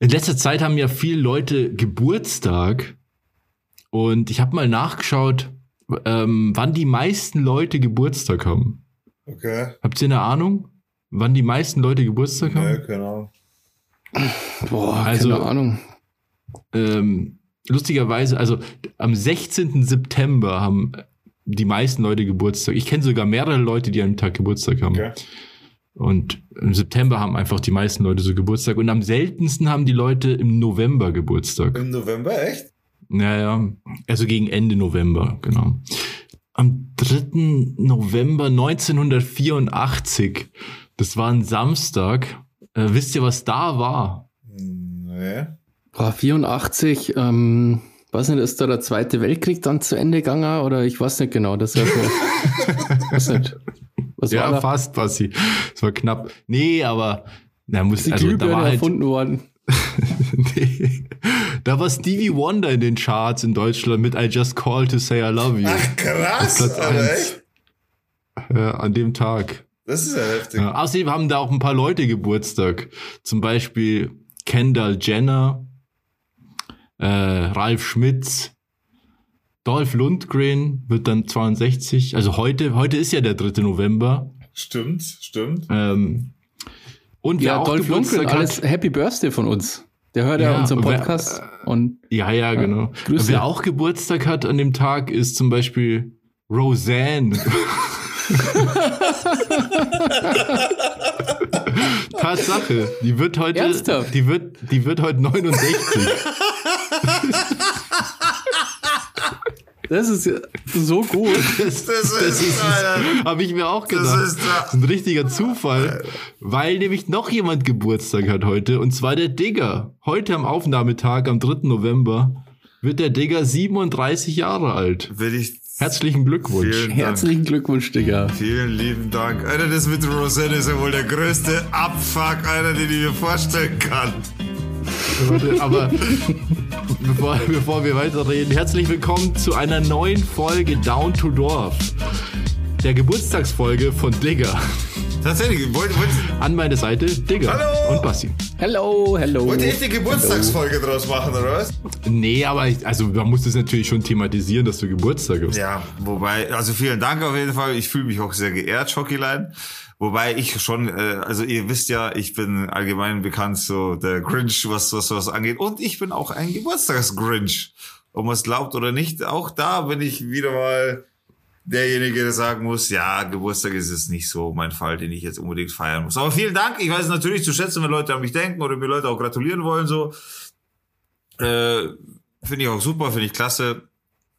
In letzter Zeit haben ja viele Leute Geburtstag und ich habe mal nachgeschaut, ähm, wann die meisten Leute Geburtstag haben. Okay. Habt ihr eine Ahnung, wann die meisten Leute Geburtstag haben? Nee, keine Ahnung. Boah, Also- keine Ahnung. Ähm, lustigerweise, also am 16. September haben die meisten Leute Geburtstag. Ich kenne sogar mehrere Leute, die an dem Tag Geburtstag haben. Okay. Und im September haben einfach die meisten Leute so Geburtstag. Und am seltensten haben die Leute im November Geburtstag. Im November, echt? Naja, also gegen Ende November, genau. Am 3. November 1984, das war ein Samstag. Äh, wisst ihr, was da war? Hm, Nee. Boah, 84, ähm, weiß nicht, ist da der Zweite Weltkrieg dann zu Ende gegangen oder ich weiß nicht genau, das weiß nicht. Was ja, war da? fast, Bassi. Es war knapp. Nee, aber na, muss, die also, da Glühbirne war halt, erfunden worden? nee, da war Stevie Wonder in den Charts in Deutschland mit I Just Called to Say I Love You. Ach, krass. Eins. echt? Ja, an dem Tag. Das ist ja heftig. Ja, außerdem haben da auch ein paar Leute Geburtstag. Zum Beispiel Kendall Jenner, äh, Ralf Schmitz, Dolph Lundgren wird dann 62. Also heute, heute ist ja der 3. November. Stimmt, stimmt. Ähm, und wer Ja, auch Dolph Lundgren, Geburtstag alles Happy Birthday von uns. Der hört ja, Ja, unseren wer- Podcast und ja, ja, genau. Grüße. Wer auch Geburtstag hat an dem Tag ist zum Beispiel Roseanne. Tatsache, die wird heute, Ernsthaft? die wird, die wird heute 69. das ist ja so gut. Das, Das ist, Alter. habe ich mir auch Das gedacht. ist Das da. ist ein richtiger Zufall, weil nämlich noch jemand Geburtstag hat heute und zwar der Digger. Heute am Aufnahmetag, am 3. November, wird der Digger 37 Jahre alt. Will ich. Herzlichen Glückwunsch. Herzlichen Glückwunsch, Digga. Vielen lieben Dank. Alter, das mit Roseanne ist ja wohl der größte Abfuck, Alter, den ich mir vorstellen kann. Aber bevor, bevor wir weiterreden, herzlich willkommen zu einer neuen Folge Down to Dorf. Der Geburtstagsfolge von Digger. Tatsächlich, wollt, wollt, An meine Seite Digger Hallo. und Bassi. Hello, hello. wollt ihr echt die Geburtstagsfolge draus machen, oder was? Nee, aber ich, also man muss das natürlich schon thematisieren, dass du Geburtstag hast. Ja, wobei, also vielen Dank auf jeden Fall. Ich fühle mich auch sehr geehrt, Schockelein. Wobei ich schon, äh, also ihr wisst ja, ich bin allgemein bekannt so der Grinch, was was was angeht. Und ich bin auch ein Geburtstagsgrinch. Ob man es glaubt oder nicht, auch da bin ich wieder mal derjenige, der sagen muss, ja, Geburtstag ist es nicht so mein Fall, den ich jetzt unbedingt feiern muss. Aber vielen Dank. Ich weiß es natürlich zu schätzen, wenn Leute an mich denken oder mir Leute auch gratulieren wollen, so. Äh, finde ich auch super, finde ich klasse.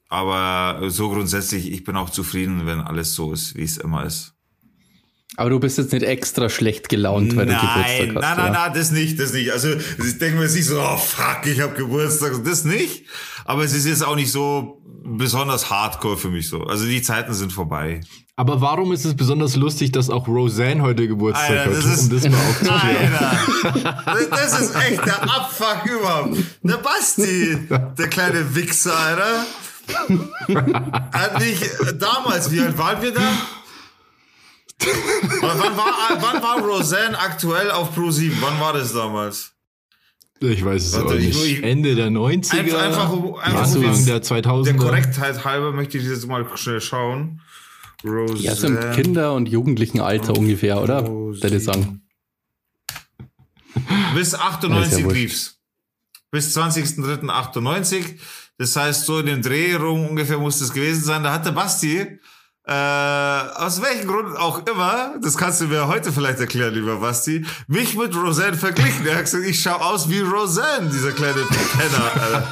Aber so grundsätzlich, ich bin auch zufrieden, wenn alles so ist, wie es immer ist. Aber du bist jetzt nicht extra schlecht gelaunt, weil du Geburtstag nein, hast. nein, nein, nein, das nicht, das nicht. Also ich denke mir jetzt nicht so, oh fuck, ich habe Geburtstag, das nicht. Aber es ist jetzt auch nicht so besonders hardcore für mich so. Also die Zeiten sind vorbei. Aber warum ist es besonders lustig, dass auch Roseanne heute Geburtstag Alter, hat? das ist- um das mal aufzuklären. Alter, das ist echt der Abfuck überhaupt. Der Basti, der kleine Wichser, Alter. Hat nicht damals, wie alt waren wir da? Wann war, wann war Roseanne aktuell auf Pro 7? Wann war das damals? Ich weiß es Warte, auch ich- nicht. ich- Ende der 90er, Einfach- einfach um- einfach Anfang jetzt- der 2000er. Der Korrektheit halber möchte ich jetzt mal schnell schauen. Roseanne. Ja, so im Kinder- und Jugendlichenalter ungefähr, oder? Würde ich sagen. Bis Ja, 98 ist ja lief's. Bis 20.03.98. Das heißt, so in dem Dreh rum ungefähr muss das gewesen sein. Da hat der Basti, äh, aus welchem Grund auch immer, das kannst du mir heute vielleicht erklären, lieber Basti, mich mit Roseanne verglichen. Er hat gesagt, ich schau aus wie Roseanne, dieser kleine Penner.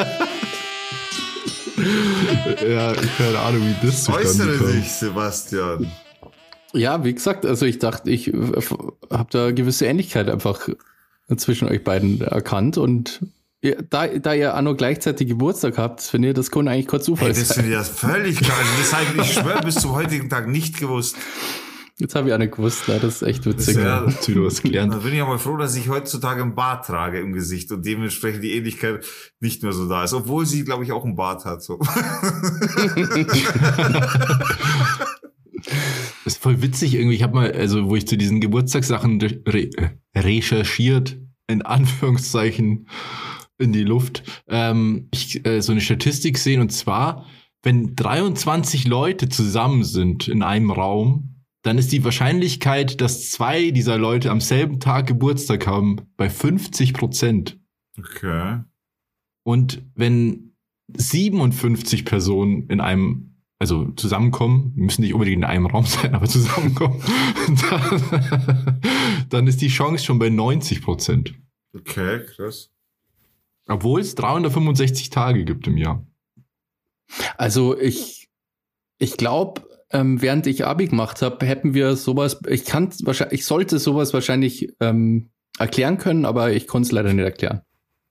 Ja, keine Ahnung, wie das Äh, zustande äußere dich, Sebastian. Ja, wie gesagt, also ich dachte, ich habe da gewisse Ähnlichkeit einfach zwischen euch beiden erkannt und da, da ihr auch noch gleichzeitig Geburtstag habt, finde ich, das kann eigentlich kein Zufall Hey, das sein. finde ich ja völlig klar. Also das habe ich, ich schwöre, bis zum heutigen Tag nicht gewusst. Jetzt habe ich auch nicht gewusst, na, das ist echt witzig. Das ist ja- was gelernt. Dann bin ich ja mal froh, dass ich heutzutage einen Bart trage im Gesicht und dementsprechend die Ähnlichkeit nicht mehr so da ist. Obwohl sie, glaube ich, auch einen Bart hat. So. Das ist voll witzig irgendwie. Ich habe mal, also wo ich zu diesen Geburtstagssachen re recherchiert, in Anführungszeichen in die Luft, ähm, ich, äh, so eine Statistik sehen und zwar, wenn 23 Leute zusammen sind in einem Raum, dann ist die Wahrscheinlichkeit, dass zwei dieser Leute am selben Tag Geburtstag haben, bei 50 Prozent. Okay. Und wenn 57 Personen in einem also zusammenkommen, müssen nicht unbedingt in einem Raum sein, aber zusammenkommen, dann, dann ist die Chance schon bei 90 Prozent. Okay, krass. Obwohl es 365 Tage gibt im Jahr. Also ich, ich glaube, ähm, während ich Abi gemacht habe, hätten wir sowas, ich kann wahrscheinlich, ich sollte sowas wahrscheinlich ähm, erklären können, aber ich konnte es leider nicht erklären.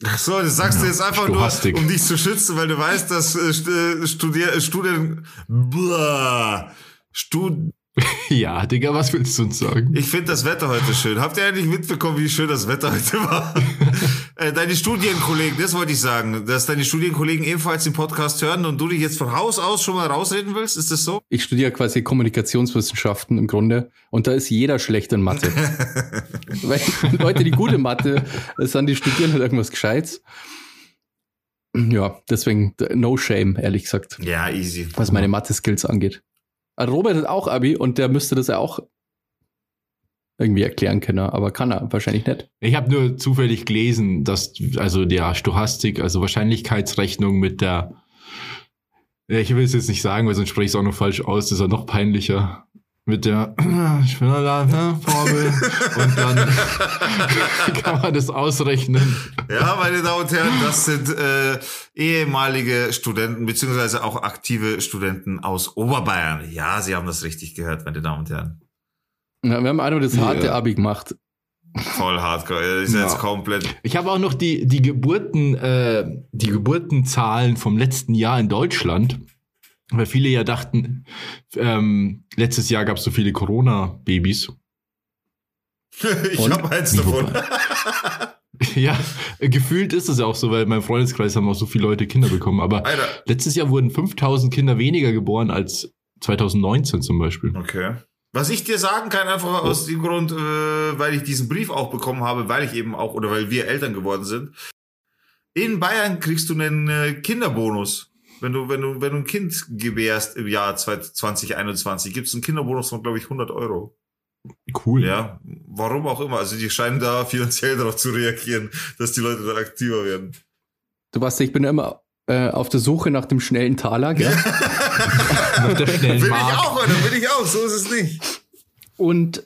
Ach so, das sagst du jetzt einfach nur, um dich zu schützen, weil du weißt, dass äh, St- äh, Studier äh, Studien, Blah. Stud Ja, Digga, was willst du uns sagen? ich finde das Wetter heute schön. Habt ihr eigentlich mitbekommen, wie schön das Wetter heute war? äh, deine Studienkollegen, das wollte ich sagen, dass deine Studienkollegen ebenfalls den Podcast hören und du dich jetzt von Haus aus schon mal rausreden willst, ist das so? Ich studiere quasi Kommunikationswissenschaften im Grunde und da ist jeder schlecht in Mathe. Weil Leute, die gute Mathe sind, die studieren halt irgendwas Gescheites. Ja, deswegen no shame, ehrlich gesagt, Ja, easy. was meine Mathe-Skills angeht. Robert hat auch Abi und der müsste das ja auch irgendwie erklären können, aber kann er wahrscheinlich nicht. Ich habe nur zufällig gelesen, dass also der Stochastik, also Wahrscheinlichkeitsrechnung mit der, Ja, ich will es jetzt nicht sagen, weil sonst spreche ich es auch noch falsch aus, das ist ja noch peinlicher. Mit der ich bin da, ne, Formel und dann kann man das ausrechnen. Ja, meine Damen und Herren, das sind äh, ehemalige Studenten beziehungsweise auch aktive Studenten aus Oberbayern. Ja, Sie haben das richtig gehört, meine Damen und Herren. Ja, wir haben einmal das harte Ja. Abi gemacht. Voll hardcore. Das ist Ja. jetzt komplett. Ich habe auch noch die, die Geburten, äh, die Geburtenzahlen vom letzten Jahr in Deutschland. Weil viele ja dachten, ähm, letztes Jahr gab es so viele Corona-Babys. ich habe eins davon. Ja, gefühlt ist es ja auch so, weil in meinem Freundeskreis haben auch so viele Leute Kinder bekommen. Aber Alter. letztes Jahr wurden 5000 Kinder weniger geboren als 2019 zum Beispiel. Okay. Was ich dir sagen kann, einfach aus dem Grund, äh, weil ich diesen Brief auch bekommen habe, weil ich eben auch, oder weil wir Eltern geworden sind. In Bayern kriegst du einen äh, Kinderbonus. Wenn du, wenn du, wenn du ein Kind gebärst im Jahr 2021, gibt es einen Kinderbonus von, glaube ich, 100 Euro. Cool. Ja, warum auch immer. Also die scheinen da finanziell darauf zu reagieren, dass die Leute da aktiver werden. Du weißt, ich bin immer äh, auf der Suche nach dem schnellen Taler, gell? Nach der schnellen Will ich Mark. auch, oder? Will ich auch. So ist es nicht. Und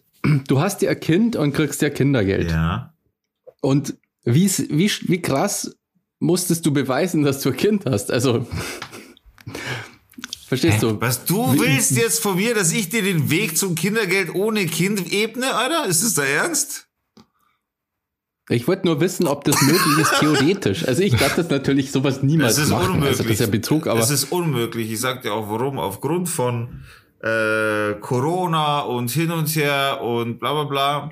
du hast ja ein Kind und kriegst ja Kindergeld. Ja. Und wie, wie, wie krass musstest du beweisen, dass du ein Kind hast? Also, verstehst du? Was du Wie- willst jetzt von mir, dass ich dir den Weg zum Kindergeld ohne Kind ebne, Alter? Ist das da ernst? Ich wollte nur wissen, ob das möglich ist, theoretisch. Also ich darf das natürlich sowas niemals Es ist machen. unmöglich. Also das ist ja Betrug, aber es ist unmöglich. Ich sag dir auch warum. Aufgrund von äh, Corona und hin und her und bla bla bla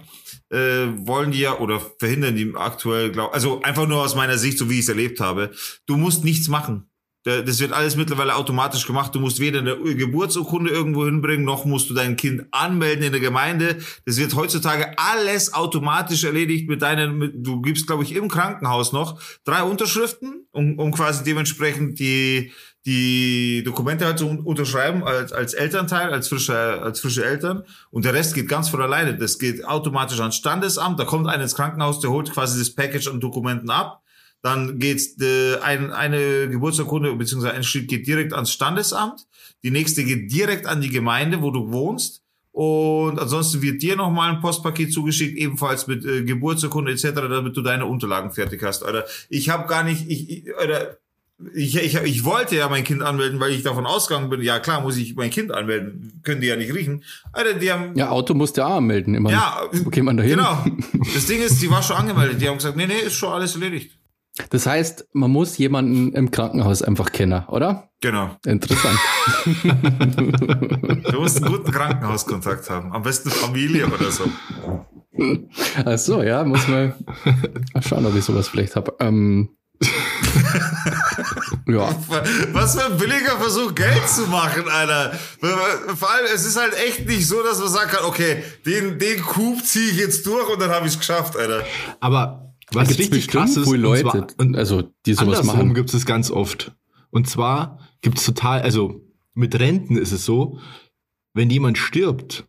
äh, wollen die ja oder verhindern die aktuell, glaub, also einfach nur aus meiner Sicht, so wie ich es erlebt habe. Du musst nichts machen. Da- Das wird alles mittlerweile automatisch gemacht. Du musst weder eine Geburtsurkunde irgendwo hinbringen, noch musst du dein Kind anmelden in der Gemeinde. Das wird heutzutage alles automatisch erledigt mit deinen, mit, du gibst, glaube ich, im Krankenhaus noch drei Unterschriften, um, um quasi dementsprechend die, die Dokumente halt zu un- unterschreiben als, als Elternteil, als frische, als frische Eltern. Und der Rest geht ganz von alleine. Das geht automatisch ans Standesamt. Da kommt einer ins Krankenhaus, der holt quasi das Package an Dokumenten ab. Dann geht's äh, ein, eine Geburtsurkunde bzw. ein Schritt geht direkt ans Standesamt. Die nächste geht direkt an die Gemeinde, wo du wohnst. Und ansonsten wird dir nochmal ein Postpaket zugeschickt, ebenfalls mit äh, Geburtsurkunde etc., damit du deine Unterlagen fertig hast. Oder ich habe gar nicht, ich, ich, oder ich, ich, ich wollte ja mein Kind anmelden, weil ich davon ausgegangen bin, ja klar, muss ich mein Kind anmelden. Können die ja nicht riechen. Alter, die haben, ja, Auto musst du auch anmelden. Immer. ja, Wo geht man da hin? genau. Das Ding ist, die war schon angemeldet. Die haben gesagt, nee, nee, ist schon alles erledigt. Das heißt, man muss jemanden im Krankenhaus einfach kennen, oder? Genau. Interessant. Du musst einen guten Krankenhauskontakt haben. Am besten Familie oder so. Ach so, ja, muss mal mal schauen, ob ich sowas vielleicht habe. Ähm, Ja. Was für ein billiger Versuch, Geld zu machen, Alter. Vor allem, es ist halt echt nicht so, dass man sagen kann, okay, den, den Coup ziehe ich jetzt durch und dann habe ich es geschafft, Alter. Aber was gibt's richtig krass ist, wohl und Leute, zwar, und also die sowas machen. gibt es ganz oft. Und zwar gibt es total, also mit Renten ist es so, wenn jemand stirbt,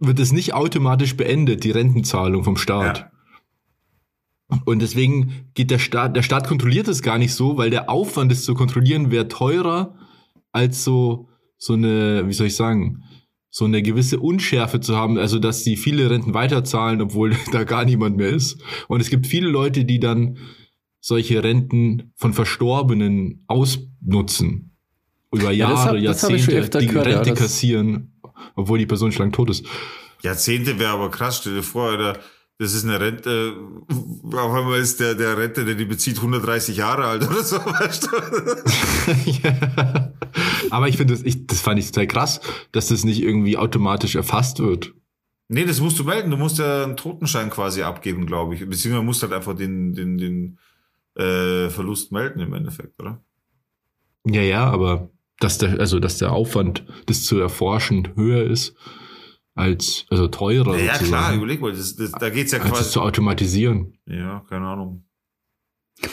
wird es nicht automatisch beendet, die Rentenzahlung vom Staat. Ja. Und deswegen geht der Staat, der Staat kontrolliert es gar nicht so, weil der Aufwand, es zu kontrollieren, wäre teurer, als so, so eine, wie soll ich sagen, so eine gewisse Unschärfe zu haben, also dass die viele Renten weiterzahlen, obwohl da gar niemand mehr ist. Und es gibt viele Leute, die dann solche Renten von Verstorbenen ausnutzen. Über Ja, das Jahre, hab- das hab ich schon Jahrzehnte, öfter die gehört, ja, Rente das- kassieren, obwohl die Person schon lang tot ist. Jahrzehnte wäre aber krass, stell dir vor, Alter. Das ist eine Rente, auf einmal ist der, der Rente, der die bezieht, 130 Jahre alt oder so, weißt du? Ja. Aber ich finde das, ich, das fand ich total krass, dass das nicht irgendwie automatisch erfasst wird. Nee, das musst du melden. Du musst ja einen Totenschein quasi abgeben, glaube ich. Beziehungsweise musst halt einfach den, den, den äh, Verlust melden im Endeffekt, oder? Ja, ja, aber dass der, also dass der Aufwand, das zu erforschen, höher ist als, also teurer. Ja, ja klar, überleg mal, das, das, da geht's ja als es quasi. zu automatisieren. Ja, keine Ahnung.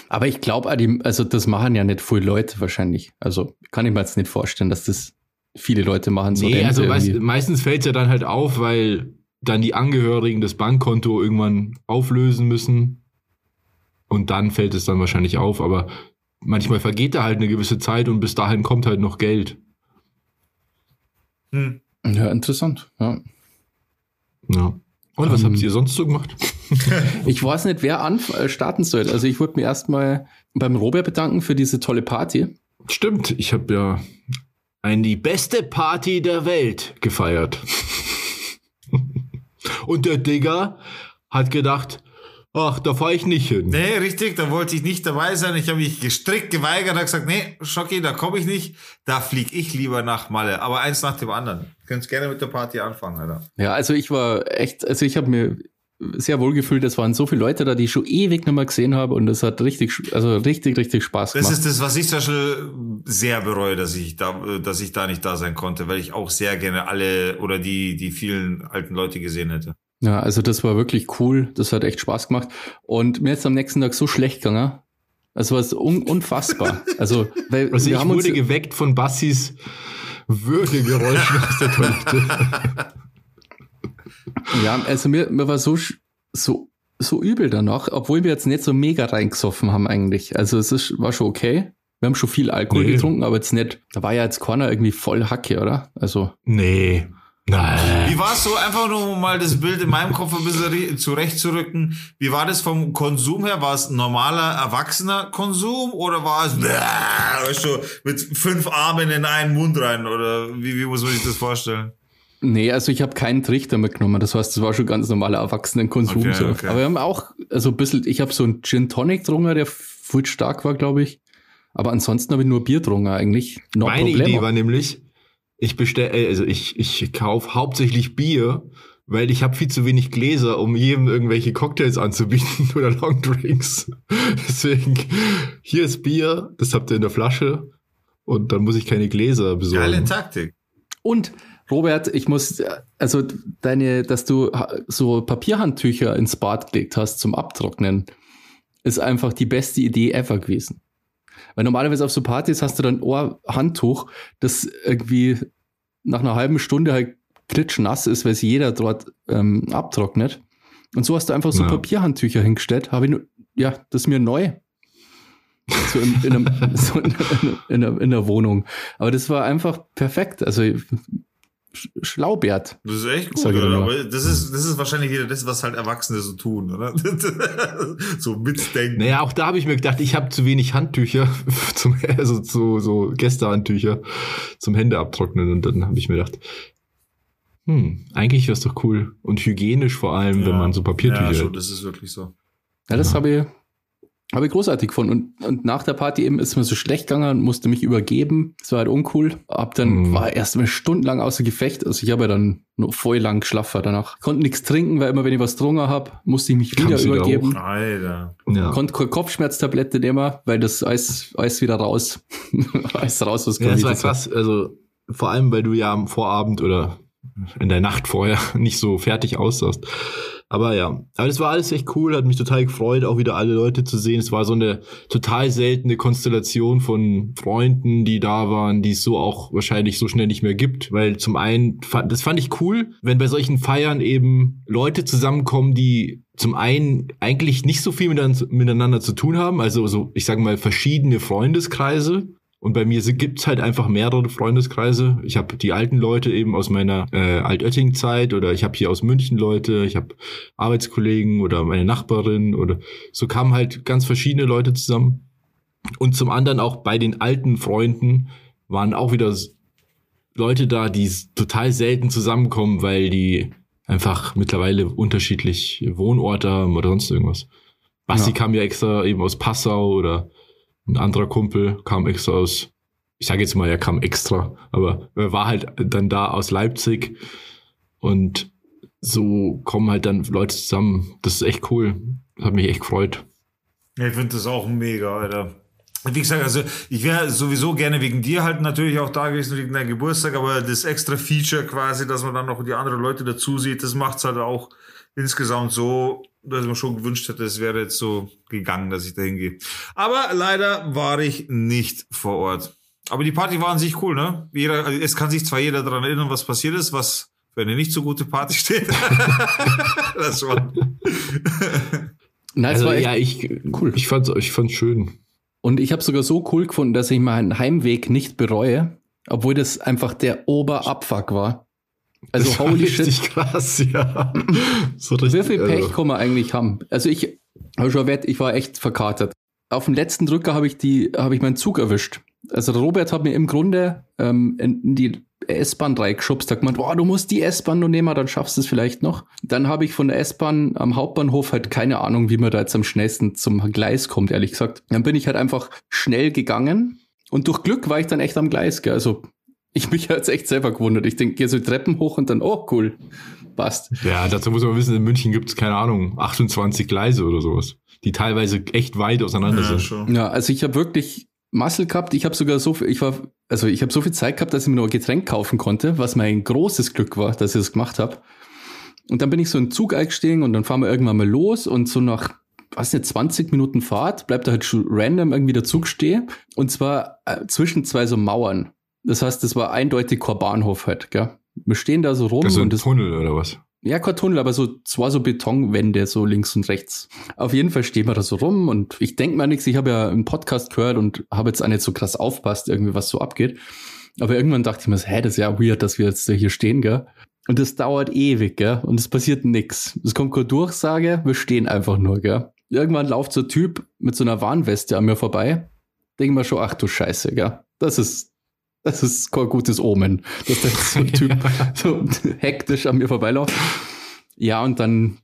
Aber ich glaube, also das machen ja nicht viele Leute wahrscheinlich. Also kann ich mir jetzt nicht vorstellen, dass das viele Leute machen. So nee, also weißt, irgendwie. meistens fällt es ja dann halt auf, weil dann die Angehörigen das Bankkonto irgendwann auflösen müssen. Und dann fällt es dann wahrscheinlich auf, aber manchmal vergeht da halt eine gewisse Zeit und bis dahin kommt halt noch Geld. Hm. ja, interessant. Ja. Ja. Und was Ähm, habt ihr sonst so gemacht? Ich weiß nicht, wer anf äh, starten soll. Also ich würde mir erstmal beim Robert bedanken für diese tolle Party. Stimmt, ich habe ja ein die beste Party der Welt gefeiert. Und der Digger hat gedacht, ach, da fahre ich nicht hin. Nee, richtig, da wollte ich nicht dabei sein. Ich habe mich gestrickt geweigert, habe gesagt, nee, Schocki, da komme ich nicht. Da flieg ich lieber nach Malle. Aber eins nach dem anderen. Könnt gerne mit der Party anfangen, Alter. Ja, also ich war echt, also ich habe mir sehr wohl gefühlt, es waren so viele Leute da, die ich schon ewig nicht mehr gesehen habe und das hat richtig, also richtig, richtig Spaß Das gemacht. ist das, was ich zum Beispiel sehr bereue, dass ich da, dass ich da nicht da sein konnte, weil ich auch sehr gerne alle oder die, die vielen alten Leute gesehen hätte. Ja, also das war wirklich cool. Das hat echt Spaß gemacht. Und mir ist am nächsten Tag so schlecht gegangen. Also was un unfassbar. Also, weil Also wir ich haben uns, wurde geweckt von Bassis Würgegeräuschen aus der Toilette. ja, also mir, mir war so, so, so übel danach, obwohl wir jetzt nicht so mega reingesoffen haben eigentlich. Also es ist, war schon okay. Wir haben schon viel Alkohol Nee. getrunken, aber jetzt nicht, da war ja jetzt keiner irgendwie voll Hacke, oder? Also, Nee. Nein. Wie war es so, einfach nur um mal das Bild in meinem Kopf ein bisschen re- zurechtzurücken? Wie war das vom Konsum her? War es ein normaler, erwachsener Konsum oder war es, weißt du, mit fünf Armen in einen Mund rein? Oder wie, wie muss man sich das vorstellen? nee, also ich habe keinen Trichter mitgenommen. Das heißt, das war schon ganz normaler Erwachsenenkonsum. Okay, so. okay. Aber wir haben auch, also ein bisschen, ich habe so einen Gin Tonic getrunken, der voll stark war, glaube ich. Aber ansonsten habe ich nur Bier getrunken eigentlich. No Meine problemo. Idee war nämlich, ich bestelle, also ich, ich kaufe hauptsächlich Bier, weil ich habe viel zu wenig Gläser, um jedem irgendwelche Cocktails anzubieten oder Longdrinks. Deswegen, hier ist Bier, das habt ihr in der Flasche und dann muss ich keine Gläser Geile besorgen. Taktik. Und Robert, ich muss, also deine, dass du so Papierhandtücher ins Bad gelegt hast zum Abtrocknen, ist einfach die beste Idee ever gewesen. Weil normalerweise auf so Partys hast du dann ein Handtuch, das irgendwie nach einer halben Stunde halt klitschnass ist, weil es jeder dort ähm, abtrocknet. Und so hast du einfach so Ja. Papierhandtücher hingestellt. Habe ich nur, ja, das ist mir neu. So in, in, einem, so in, in, der Wohnung. Aber das war einfach perfekt. Also Sch- Schlaubert. Das ist echt gut, oder? Aber das ist, das ist wahrscheinlich wieder das, was halt Erwachsene so tun, oder? so mitdenken. Naja, auch da habe ich mir gedacht, ich habe zu wenig Handtücher, zum, also so, so Gästehandtücher zum Hände abtrocknen. Und dann habe ich mir gedacht, hm, eigentlich wäre es doch cool. Und hygienisch vor allem, wenn man so Papiertücher Ja, schon, das ist wirklich so. Ja, das Ja. habe ich Habe ich großartig gefunden. Und, und nach der Party eben ist mir so schlecht gegangen, musste mich übergeben. Das war halt uncool. Hab dann, Mhm. war erst mal stundenlang außer Gefecht. Also ich habe ja dann nur voll lang geschlafen danach. Konnte nichts trinken, weil immer wenn ich was getrunken habe, musste ich mich wieder Kam's wieder übergeben. Alter. Ja. Konnte keine Kopfschmerztablette nehmen, weil das alles, alles wieder raus. alles raus, was Ja, das war krass. Also vor allem, weil du ja am Vorabend oder in der Nacht vorher nicht so fertig aussahst. Aber ja, aber das war alles echt cool, hat mich total gefreut, auch wieder alle Leute zu sehen. Es war so eine total seltene Konstellation von Freunden, die da waren, die es so auch wahrscheinlich so schnell nicht mehr gibt. Weil zum einen, das fand ich cool, wenn bei solchen Feiern eben Leute zusammenkommen, die zum einen eigentlich nicht so viel miteinander, miteinander zu tun haben, also so, ich sage mal, verschiedene Freundeskreise. Und bei mir gibt's halt einfach mehrere Freundeskreise. Ich habe die alten Leute eben aus meiner äh, Altötting-Zeit oder ich habe hier aus München Leute, ich habe Arbeitskollegen oder meine Nachbarin oder so kamen halt ganz verschiedene Leute zusammen. Und zum anderen auch bei den alten Freunden waren auch wieder Leute da, die total selten zusammenkommen, weil die einfach mittlerweile unterschiedlich Wohnorte haben oder sonst irgendwas. Basti Ja. kam ja extra eben aus Passau oder ein anderer Kumpel kam extra aus, ich sage jetzt mal, er kam extra, aber er war halt dann da aus Leipzig und so kommen halt dann Leute zusammen. Das ist echt cool. Das hat mich echt gefreut. Ja, ich finde das auch mega, Alter. Wie gesagt, also ich wäre sowieso gerne wegen dir halt natürlich auch da gewesen, wegen deinem Geburtstag, aber das extra Feature quasi, dass man dann noch die anderen Leute dazu sieht, das macht's halt auch insgesamt so, dass man schon gewünscht hätte, es wäre jetzt so gegangen, dass ich da hingehe. Aber leider war ich nicht vor Ort. Aber die Party war an sich cool, ne? Jeder, also es kann sich zwar jeder daran erinnern, was passiert ist, was für eine nicht so gute Party steht. das war, Nein, es Also war echt ja, ich, cool. ich fand's, ich fand's schön. Und ich habe sogar so cool gefunden, dass ich meinen Heimweg nicht bereue, obwohl das einfach der Oberabfuck war. Also Das holy richtig shit, krass, ja. So richtig, wie viel Pech also, kann man eigentlich haben? Also ich habe schon wett, ich war echt verkatert. Auf dem letzten Drücker habe ich die, habe ich meinen Zug erwischt. Also der Robert hat mir im Grunde ähm, in in die S-Bahn reingeschubst, hat gemeint, boah, du musst die S-Bahn nur nehmen, dann schaffst du es vielleicht noch. Dann habe ich von der S-Bahn am Hauptbahnhof halt keine Ahnung, wie man da jetzt am schnellsten zum Gleis kommt, ehrlich gesagt. Dann bin ich halt einfach schnell gegangen und durch Glück war ich dann echt am Gleis, gell? Also ich mich jetzt echt selber gewundert. Ich denke, gehe so die Treppen hoch und dann, oh cool, passt. Ja, dazu muss man wissen, in München gibt's keine Ahnung, 28 Gleise oder sowas, die teilweise echt weit auseinander ja, sind. schon. Ja, also ich habe wirklich Muscle gehabt. Ich habe sogar so viel, ich war, also ich habe so viel Zeit gehabt, dass ich mir noch ein Getränk kaufen konnte, was mein großes Glück war, dass ich das gemacht habe. Und dann bin ich so in den Zug eingestiegen und dann fahren wir irgendwann mal los und so nach, was nicht, 20 Minuten Fahrt bleibt da halt schon random irgendwie der Zug stehen. Und zwar äh, zwischen zwei so Mauern. Das heißt, das war eindeutig kein Bahnhof halt, gell? Wir stehen da so rum Also ein und das Tunnel oder was? ja, kein Tunnel, aber so zwei so Betonwände, so links und rechts. Auf jeden Fall stehen wir da so rum und ich denke mir nichts, ich habe ja einen Podcast gehört und habe jetzt auch nicht so krass aufpasst, irgendwie was so abgeht. Aber irgendwann dachte ich mir, so, hä, das ist ja weird, dass wir jetzt hier stehen, gell? Und das dauert ewig, gell? Und es passiert nix. Es kommt keine Durchsage, wir stehen einfach nur, gell? Irgendwann läuft so ein Typ mit so einer Warnweste an mir vorbei. Denke mir schon, ach du Scheiße, gell? Das ist, das ist kein gutes Omen, dass da so ein Typ so hektisch an mir vorbeiläuft. Ja, und dann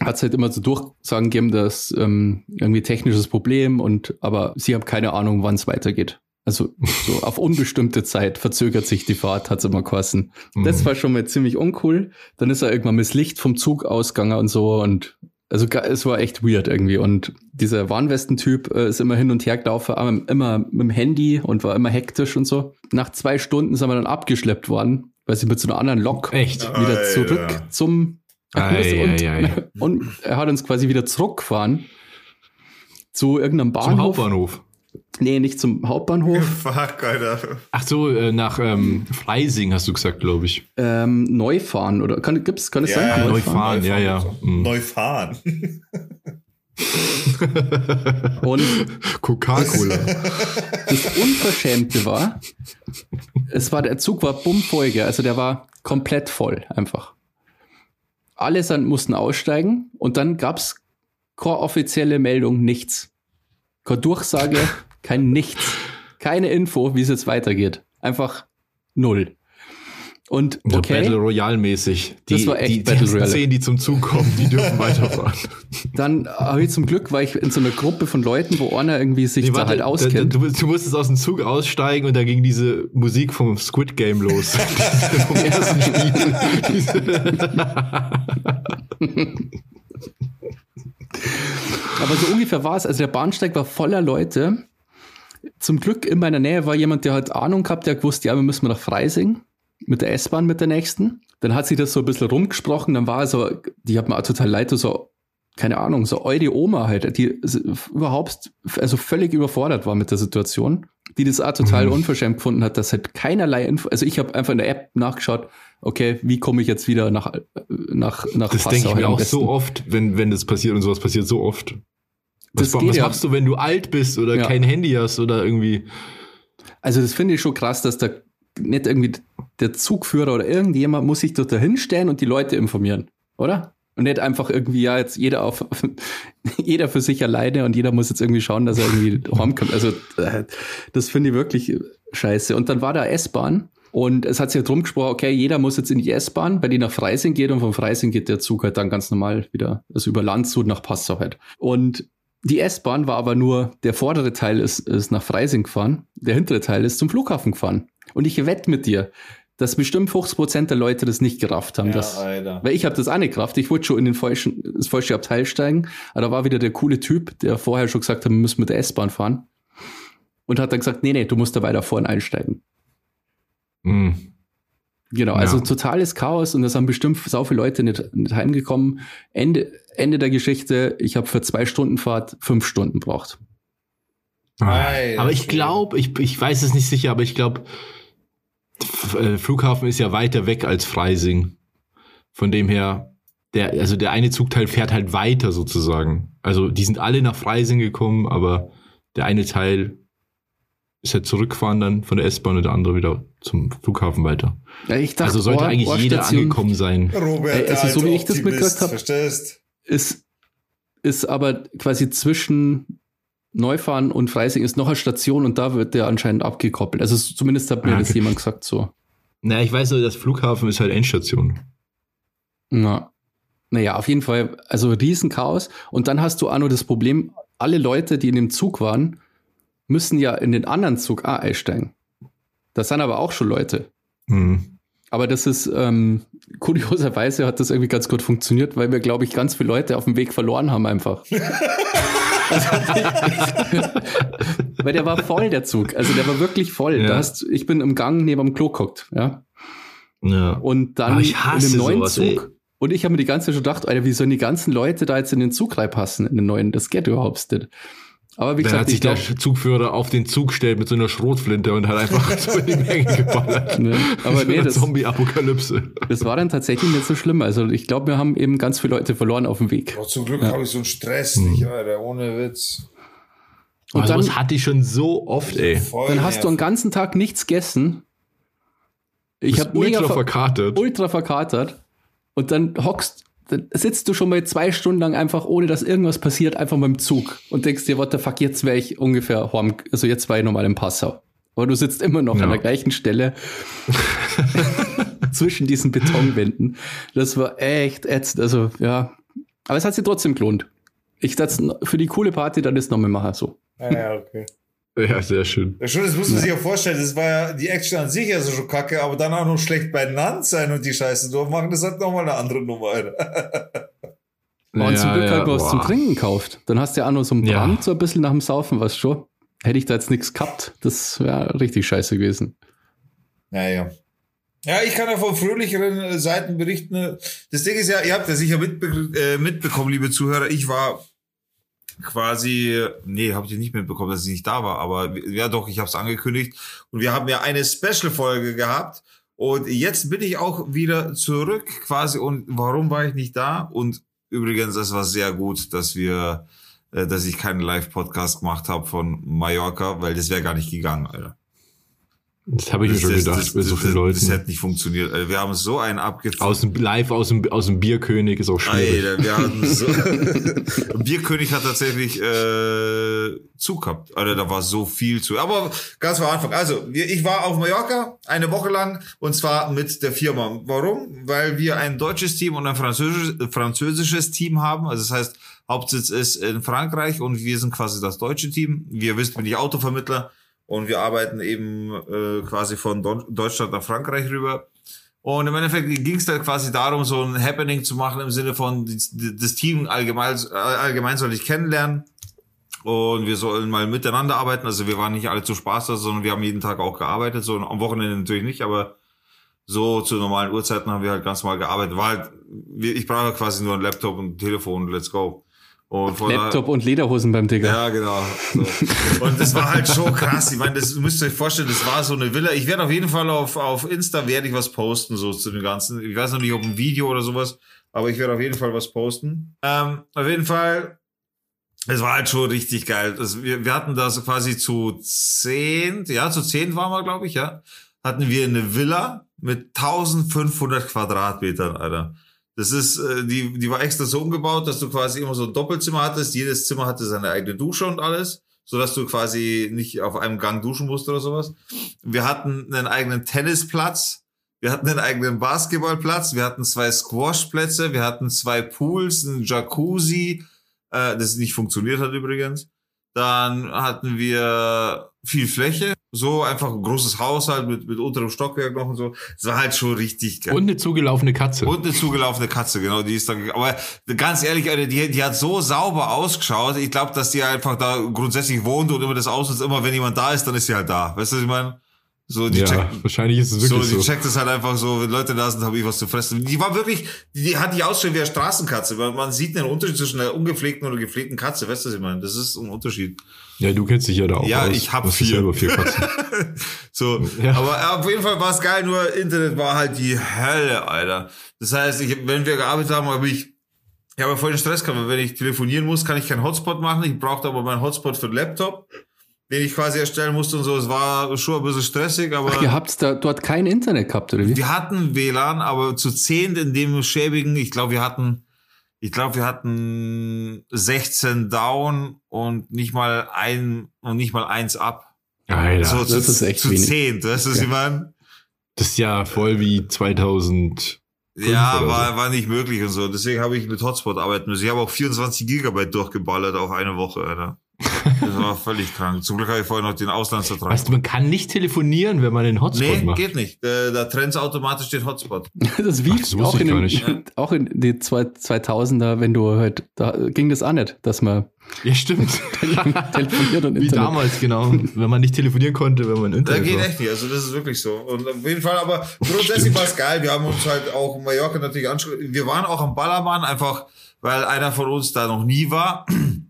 hat es halt immer so Durchsagen gegeben, dass ähm, irgendwie technisches Problem und aber sie haben keine Ahnung, wann es weitergeht. Also so auf unbestimmte Zeit verzögert sich die Fahrt, hat's immer geheißen. Das Mhm. war schon mal ziemlich uncool. Dann ist er irgendwann mit Licht vom Zug ausgegangen und so und also es war echt weird irgendwie. Und dieser Warnwestentyp äh, ist immer hin und her gelaufen, aber immer mit dem Handy und war immer hektisch und so. Nach zwei Stunden sind wir dann abgeschleppt worden, weil sie mit so einer anderen Lok Echt? wieder Alter. zurück zum Ei, und, ei, ei. und er hat uns quasi wieder zurückgefahren zu irgendeinem Bahnhof. Zum Hauptbahnhof. Nee, nicht zum Hauptbahnhof. Fuck, Alter. Ach so, äh, nach ähm, Freising hast du gesagt, glaube ich. ähm, Neufahren oder kann gibt's kann es Ja, sein? Neufahren, ja, ja. Mhm. Neu fahren. Und Coca-Cola. das Unverschämte war, es war der Zug war bummvoll, gell? also der war komplett voll einfach. Alle mussten aussteigen und dann gab's keine offizielle Meldung, nichts. Keine Durchsage, kein nichts. Keine Info, wie es jetzt weitergeht. Einfach null. Und okay, Battle Royale mäßig. Die, Das war echt die, Battle Royale. zehn, die zum Zug kommen, die dürfen weiterfahren. dann habe ich zum Glück, war ich in so einer Gruppe von Leuten, wo einer irgendwie sich Nee, da warte, halt da- auskennt. Da, du, du musstest aus dem Zug aussteigen und da ging diese Musik vom Squid Game los. vom ersten Spiel. Aber so ungefähr war es. Also der Bahnsteig war voller Leute. Zum Glück in meiner Nähe war jemand, der hat Ahnung gehabt, der gewusst, ja, wir müssen nach Freising mit der S-Bahn mit der nächsten. Dann hat sich das so ein bisschen rumgesprochen, dann war so, die hat mir auch total leid, so, keine Ahnung, so eure Oma halt, die überhaupt, also völlig überfordert war mit der Situation, die das auch total Mhm. unverschämt gefunden hat, dass halt keinerlei Info, also ich habe einfach in der App nachgeschaut, okay, wie komme ich jetzt wieder nach, nach, nach Das denke ich halt mir am auch besten. so oft, wenn, wenn das passiert und sowas passiert so oft. Was, Das geht was ja. machst du, wenn du alt bist oder Ja. kein Handy hast oder irgendwie? Also das finde ich schon krass, dass da nicht irgendwie der Zugführer oder irgendjemand muss sich dort dahin stellen und die Leute informieren, oder? Und nicht einfach irgendwie, ja, jetzt jeder auf, jeder für sich alleine und jeder muss jetzt irgendwie schauen, dass er irgendwie heimkommt. Also äh, das finde ich wirklich scheiße. Und dann war da S-Bahn und es hat sich ja drum gesprochen, okay, jeder muss jetzt in die S-Bahn, weil die nach Freising geht und von Freising geht der Zug halt dann ganz normal wieder, also über Landshut nach Passau halt. Und die S-Bahn war aber nur, der vordere Teil ist, ist nach Freising gefahren, der hintere Teil ist zum Flughafen gefahren. Und ich wette mit dir, dass bestimmt 50 Prozent der Leute das nicht gerafft haben. das, Alter. weil ich habe das auch nicht gerafft. Ich wollte schon in den falschen, das falsche Abteil steigen, aber da war wieder der coole Typ, der vorher schon gesagt hat, wir müssen mit der S-Bahn fahren. Und hat dann gesagt, nee, nee, du musst da weiter vorne einsteigen. Hm. Genau, Ja. also totales Chaos und das haben bestimmt sau viele Leute nicht, nicht heimgekommen. Ende, Ende der Geschichte, ich habe für zwei Stunden Fahrt fünf Stunden braucht. Alter. Aber ich glaube, ich, ich weiß es nicht sicher, aber ich glaube, Flughafen ist ja weiter weg als Freising. Von dem her, der, also der eine Zugteil fährt halt weiter sozusagen. Also die sind alle nach Freising gekommen, aber der eine Teil ist halt zurückgefahren dann von der S-Bahn und der andere wieder zum Flughafen weiter. Ja, ich dachte, Also sollte Ohr- eigentlich jeder angekommen sein. Robert, Ey, also so wie ich das mitgekriegt hab- Verstehst? Ist, ist aber quasi zwischen Neufahren und Freising ist noch eine Station und da wird der anscheinend abgekoppelt. Also es- zumindest hat mir Ah, das okay. jemand gesagt so. Naja, ich weiß nur, das Flughafen ist halt Endstation. Na, naja, auf jeden Fall, also Riesenchaos. Und dann hast du auch nur das Problem, alle Leute, die in dem Zug waren, müssen ja in den anderen Zug auch einsteigen. Das sind aber auch schon Leute. Hm. Aber das ist, ähm, kurioserweise hat das irgendwie ganz gut funktioniert, weil wir, glaube ich, ganz viele Leute auf dem Weg verloren haben einfach. Also, weil der war voll, der Zug. Also der war wirklich voll. Ja. Da hast, ich bin im Gang neben dem Klo geguckt, ja. Ja. Und dann ich in dem neuen sowas, Zug. ey. Und ich habe mir die ganze Zeit schon gedacht, Alter, wie sollen die ganzen Leute da jetzt in den Zug reinpassen, in den neuen? Das geht überhaupt nicht. Aber wie Dann hat gesagt, sich der Zugführer auf den Zug gestellt mit so einer Schrotflinte und hat einfach so in die Menge geballert. ne, aber so nee, eine das, Zombie-Apokalypse. das war dann tatsächlich nicht so schlimm. Also ich glaube, wir haben eben ganz viele Leute verloren auf dem Weg. Oh, zum Glück Ja. habe ich so einen Stress nicht, Alter, ohne Witz. Und also dann- das hatte ich schon so oft, ey. Dann hast du einen ganzen Tag nichts gegessen. Ich habe mega ultra ver verkatert. ultra verkatert. Und dann hockst, dann sitzt du schon mal zwei Stunden lang einfach, ohne dass irgendwas passiert, einfach mal im Zug und denkst dir, what the fuck, jetzt wäre ich ungefähr, heim, also jetzt war ich nochmal im Passau. Aber du sitzt immer noch Ja. an der gleichen Stelle zwischen diesen Betonwänden. Das war echt ätzend. Also, ja. Aber es hat sich trotzdem gelohnt. Ich das für die coole Party dann das nochmal machen, so. Ah, ja, okay. Ja, sehr schön. Ja, schon, das muss man sich ja vorstellen. Das war ja die Action an sich also schon kacke, aber dann auch noch schlecht beieinander sein und die Scheiße durchmachen, das hat nochmal eine andere Nummer, Alter. Und zum Glück hat man was boah. zum Trinken gekauft. Dann hast du ja auch noch so einen Ja. Brand, so ein bisschen nach dem Saufen, was schon. Hätte ich da jetzt nichts gehabt, das wäre richtig scheiße gewesen. Naja. Ja, ich kann ja von fröhlicheren Seiten berichten. Das Ding ist ja, ihr habt ja sicher mitbe äh, mitbekommen, liebe Zuhörer, ich war quasi, nee, habt ihr nicht mitbekommen, dass ich nicht da war, aber ja doch, ich habe es angekündigt und wir haben ja eine Special-Folge gehabt und jetzt bin ich auch wieder zurück quasi und warum war ich nicht da? Und übrigens, es war sehr gut, dass wir, äh, dass ich keinen Live-Podcast gemacht habe von Mallorca, weil das wäre gar nicht gegangen, Alter. Das habe ich mir schon das, gedacht das, bei so das, vielen Leuten. Das hätte nicht funktioniert. Also wir haben so einen abgefahren. Aus dem, live aus dem, aus dem Bierkönig ist auch schwierig. Alter, wir hatten so. Bierkönig hat tatsächlich äh, Zug gehabt. Alter, da war so viel zu. Aber ganz am Anfang. Also, ich war auf Mallorca eine Woche lang und zwar mit der Firma. Warum? Weil wir ein deutsches Team und ein französisches, französisches Team haben. Also das heißt, Hauptsitz ist in Frankreich und wir sind quasi das deutsche Team. Wie ihr wisst, bin ich Autovermittler und wir arbeiten eben äh, quasi von Deutschland nach Frankreich rüber. Und im Endeffekt ging es da quasi darum, so ein Happening zu machen im Sinne von, das Team allgemein, allgemein soll ich kennenlernen. Und wir sollen mal miteinander arbeiten. Also wir waren nicht alle zu Spaß da, sondern wir haben jeden Tag auch gearbeitet. So am Wochenende natürlich nicht, aber so zu normalen Uhrzeiten haben wir halt ganz normal gearbeitet. War halt, ich brauche quasi nur ein Laptop und ein Telefon, let's go. Und Laptop und Lederhosen beim Digger. Ja, genau. So. Und das war halt schon krass. Ich meine, das müsst ihr euch vorstellen, das war so eine Villa. Ich werde auf jeden Fall auf, auf Insta werde ich was posten, so zu dem Ganzen. Ich weiß noch nicht, ob ein Video oder sowas, aber ich werde auf jeden Fall was posten. Ähm, auf jeden Fall, es war halt schon richtig geil. Das, wir, wir hatten das quasi zu zehn, ja, zu zehn waren wir, glaube ich, ja. Hatten wir eine Villa mit 1500 Quadratmetern, Alter. Das ist, äh, die, die war extra so umgebaut, dass du quasi immer so ein Doppelzimmer hattest. Jedes Zimmer hatte seine eigene Dusche und alles, so dass du quasi nicht auf einem Gang duschen musst oder sowas. Wir hatten einen eigenen Tennisplatz. Wir hatten einen eigenen Basketballplatz. Wir hatten zwei Squashplätze. Wir hatten zwei Pools, einen Jacuzzi, äh, das nicht funktioniert hat übrigens. Dann hatten wir viel Fläche, so einfach ein großes Haus halt mit, mit unterem Stockwerk noch und so. Es war halt schon richtig geil. Und eine zugelaufene Katze. Und eine zugelaufene Katze, genau, die ist dann, aber ganz ehrlich, Alter, die, die hat so sauber ausgeschaut. Ich glaube, dass die einfach da grundsätzlich wohnt und immer das ausnutzt. Immer wenn jemand da ist, dann ist sie halt da. Weißt du, was ich meine? So, die ja, checkt, wahrscheinlich ist es wirklich so. Die so. checkt es halt einfach so, wenn Leute da sind, habe ich was zu fressen. Die war wirklich, die hat die Ausstellung wie eine Straßenkatze. Man, man sieht einen Unterschied zwischen einer ungepflegten oder gepflegten Katze. Weißt du, was ich meine? Das ist ein Unterschied. Ja, du kennst dich ja da auch Ja, aus. ich habe vier. selber vier Katzen. so, ja. aber auf jeden Fall war es geil, nur Internet war halt die Hölle, Alter. Das heißt, ich, wenn wir gearbeitet haben, habe ich ich habe voll den Stress gehabt. Wenn ich telefonieren muss, kann ich keinen Hotspot machen. Ich brauchte aber meinen Hotspot für den Laptop den ich quasi erstellen musste und so. Es war schon ein bisschen stressig, aber. Ach, ihr habt da dort kein Internet gehabt, oder wie? Wir hatten WLAN, aber zu zehn in dem schäbigen, ich glaube, wir hatten, ich glaube, wir hatten 16 down und nicht mal ein, und nicht mal eins ab. Alter, so das zu, ist echt zu wenig. zehn, weißt du, was ich meine? Das ist ja voll wie 2000. Ja, war, so. war nicht möglich und so. Deswegen habe ich mit Hotspot arbeiten müssen. Ich habe auch 24 Gigabyte durchgeballert auf eine Woche, Alter. Das war völlig krank. Zum Glück habe ich vorher noch den Auslandsvertrag. Weißt du, man kann nicht telefonieren, wenn man den Hotspot nee, macht. Nee, geht nicht. Da, da trennt automatisch den Hotspot. Das wie Ach, das auch, in den, ja. auch in die 2000er, wenn du halt, da ging das auch nicht, dass man ja, stimmt. telefoniert und Wie damals, genau. Wenn man nicht telefonieren konnte, wenn man Internet Da geht war. echt nicht. Also das ist wirklich so. Und auf jeden Fall, aber grundsätzlich war es geil. Wir haben uns halt auch in Mallorca natürlich angeschaut. Wir waren auch am Ballermann, einfach weil einer von uns da noch nie war.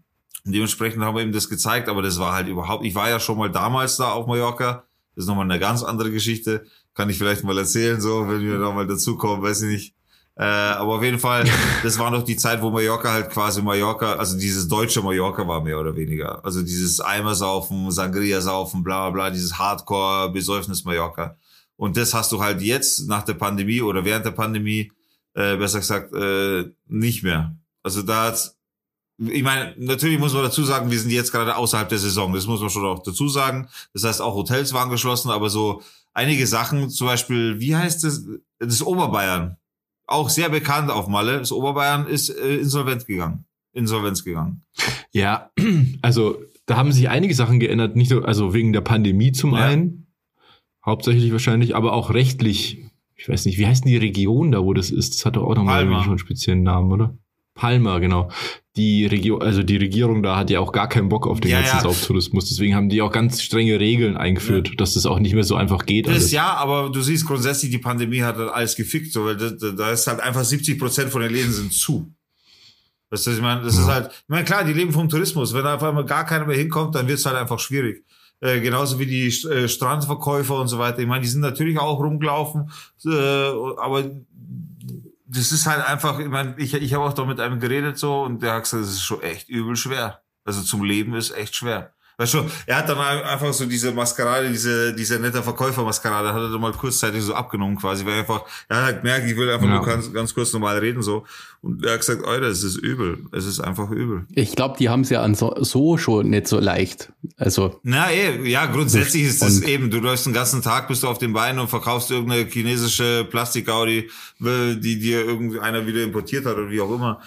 Dementsprechend haben wir ihm das gezeigt, aber das war halt überhaupt, ich war ja schon mal damals da auf Mallorca. Das ist nochmal eine ganz andere Geschichte. Kann ich vielleicht mal erzählen, so, wenn wir nochmal dazukommen, weiß ich nicht. Äh, aber auf jeden Fall, das war noch die Zeit, wo Mallorca halt quasi Mallorca, also dieses deutsche Mallorca war mehr oder weniger. Also dieses Eimersaufen, Sangria-Saufen, bla bla bla, dieses Hardcore-Besäufnis Mallorca. Und das hast du halt jetzt nach der Pandemie oder während der Pandemie, äh, besser gesagt, äh, nicht mehr. Also da hat's ich meine, natürlich muss man dazu sagen, wir sind jetzt gerade außerhalb der Saison. Das muss man schon auch dazu sagen. Das heißt, auch Hotels waren geschlossen, aber so einige Sachen, zum Beispiel, wie heißt das? Das Oberbayern. Auch sehr bekannt auf Malle. Das Oberbayern ist äh, insolvent gegangen. Insolvenz gegangen. Ja, also da haben sich einige Sachen geändert, nicht nur, also wegen der Pandemie zum ja. einen, hauptsächlich wahrscheinlich, aber auch rechtlich. Ich weiß nicht, wie heißt denn die Region da, wo das ist? Das hat doch auch nochmal einen speziellen Namen, oder? Palma, genau. Die Regierung, also die Regierung da hat ja auch gar keinen Bock auf den Ja, ganzen ja. Sauftourismus. Deswegen haben die auch ganz strenge Regeln eingeführt, dass das auch nicht mehr so einfach geht. Das alles. ja, aber du siehst grundsätzlich, die Pandemie hat halt alles gefickt, so, weil da, ist halt einfach 70 Prozent von den Läden sind zu. Weißt du, ich meine, das ist halt, ich meine, klar, die leben vom Tourismus. Wenn da auf einmal gar keiner mehr hinkommt, dann wird's halt einfach schwierig. Äh, genauso wie die äh, Strandverkäufer und so weiter. Ich meine, die sind natürlich auch rumgelaufen, äh, aber das ist halt einfach, ich meine, ich, ich habe auch da mit einem geredet so und der hat gesagt, das ist schon echt übel schwer. Also zum Leben ist echt schwer. Weißt du, er hat dann einfach so diese Maskerade, diese, diese nette Verkäufermaskerade, hat er dann mal kurzzeitig so abgenommen quasi, weil er einfach, er hat halt gemerkt, ich will einfach Ja. nur ganz, ganz kurz normal reden so. Und er hat gesagt, Alter, es ist übel. Es ist einfach übel. Ich glaube, die haben es ja an so, so schon nicht so leicht. Also, Na, eh, ja, grundsätzlich ist es eben, du läufst den ganzen Tag, bist du auf den Beinen und verkaufst irgendeine chinesische Plastikgaudi, die dir irgendeiner wieder importiert hat oder wie auch immer.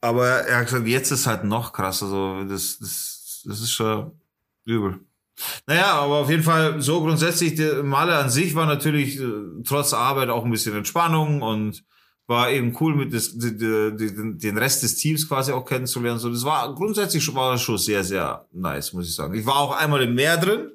Aber er hat gesagt, jetzt ist halt noch krasser, so, das, das, das ist schon übel. Naja, aber auf jeden Fall so grundsätzlich, der Maler an sich war natürlich äh, trotz Arbeit auch ein bisschen Entspannung und war eben cool mit des, die, die, die, den Rest des Teams quasi auch kennenzulernen. So, das war grundsätzlich war das schon sehr, sehr nice, muss ich sagen. Ich war auch einmal im Meer drin.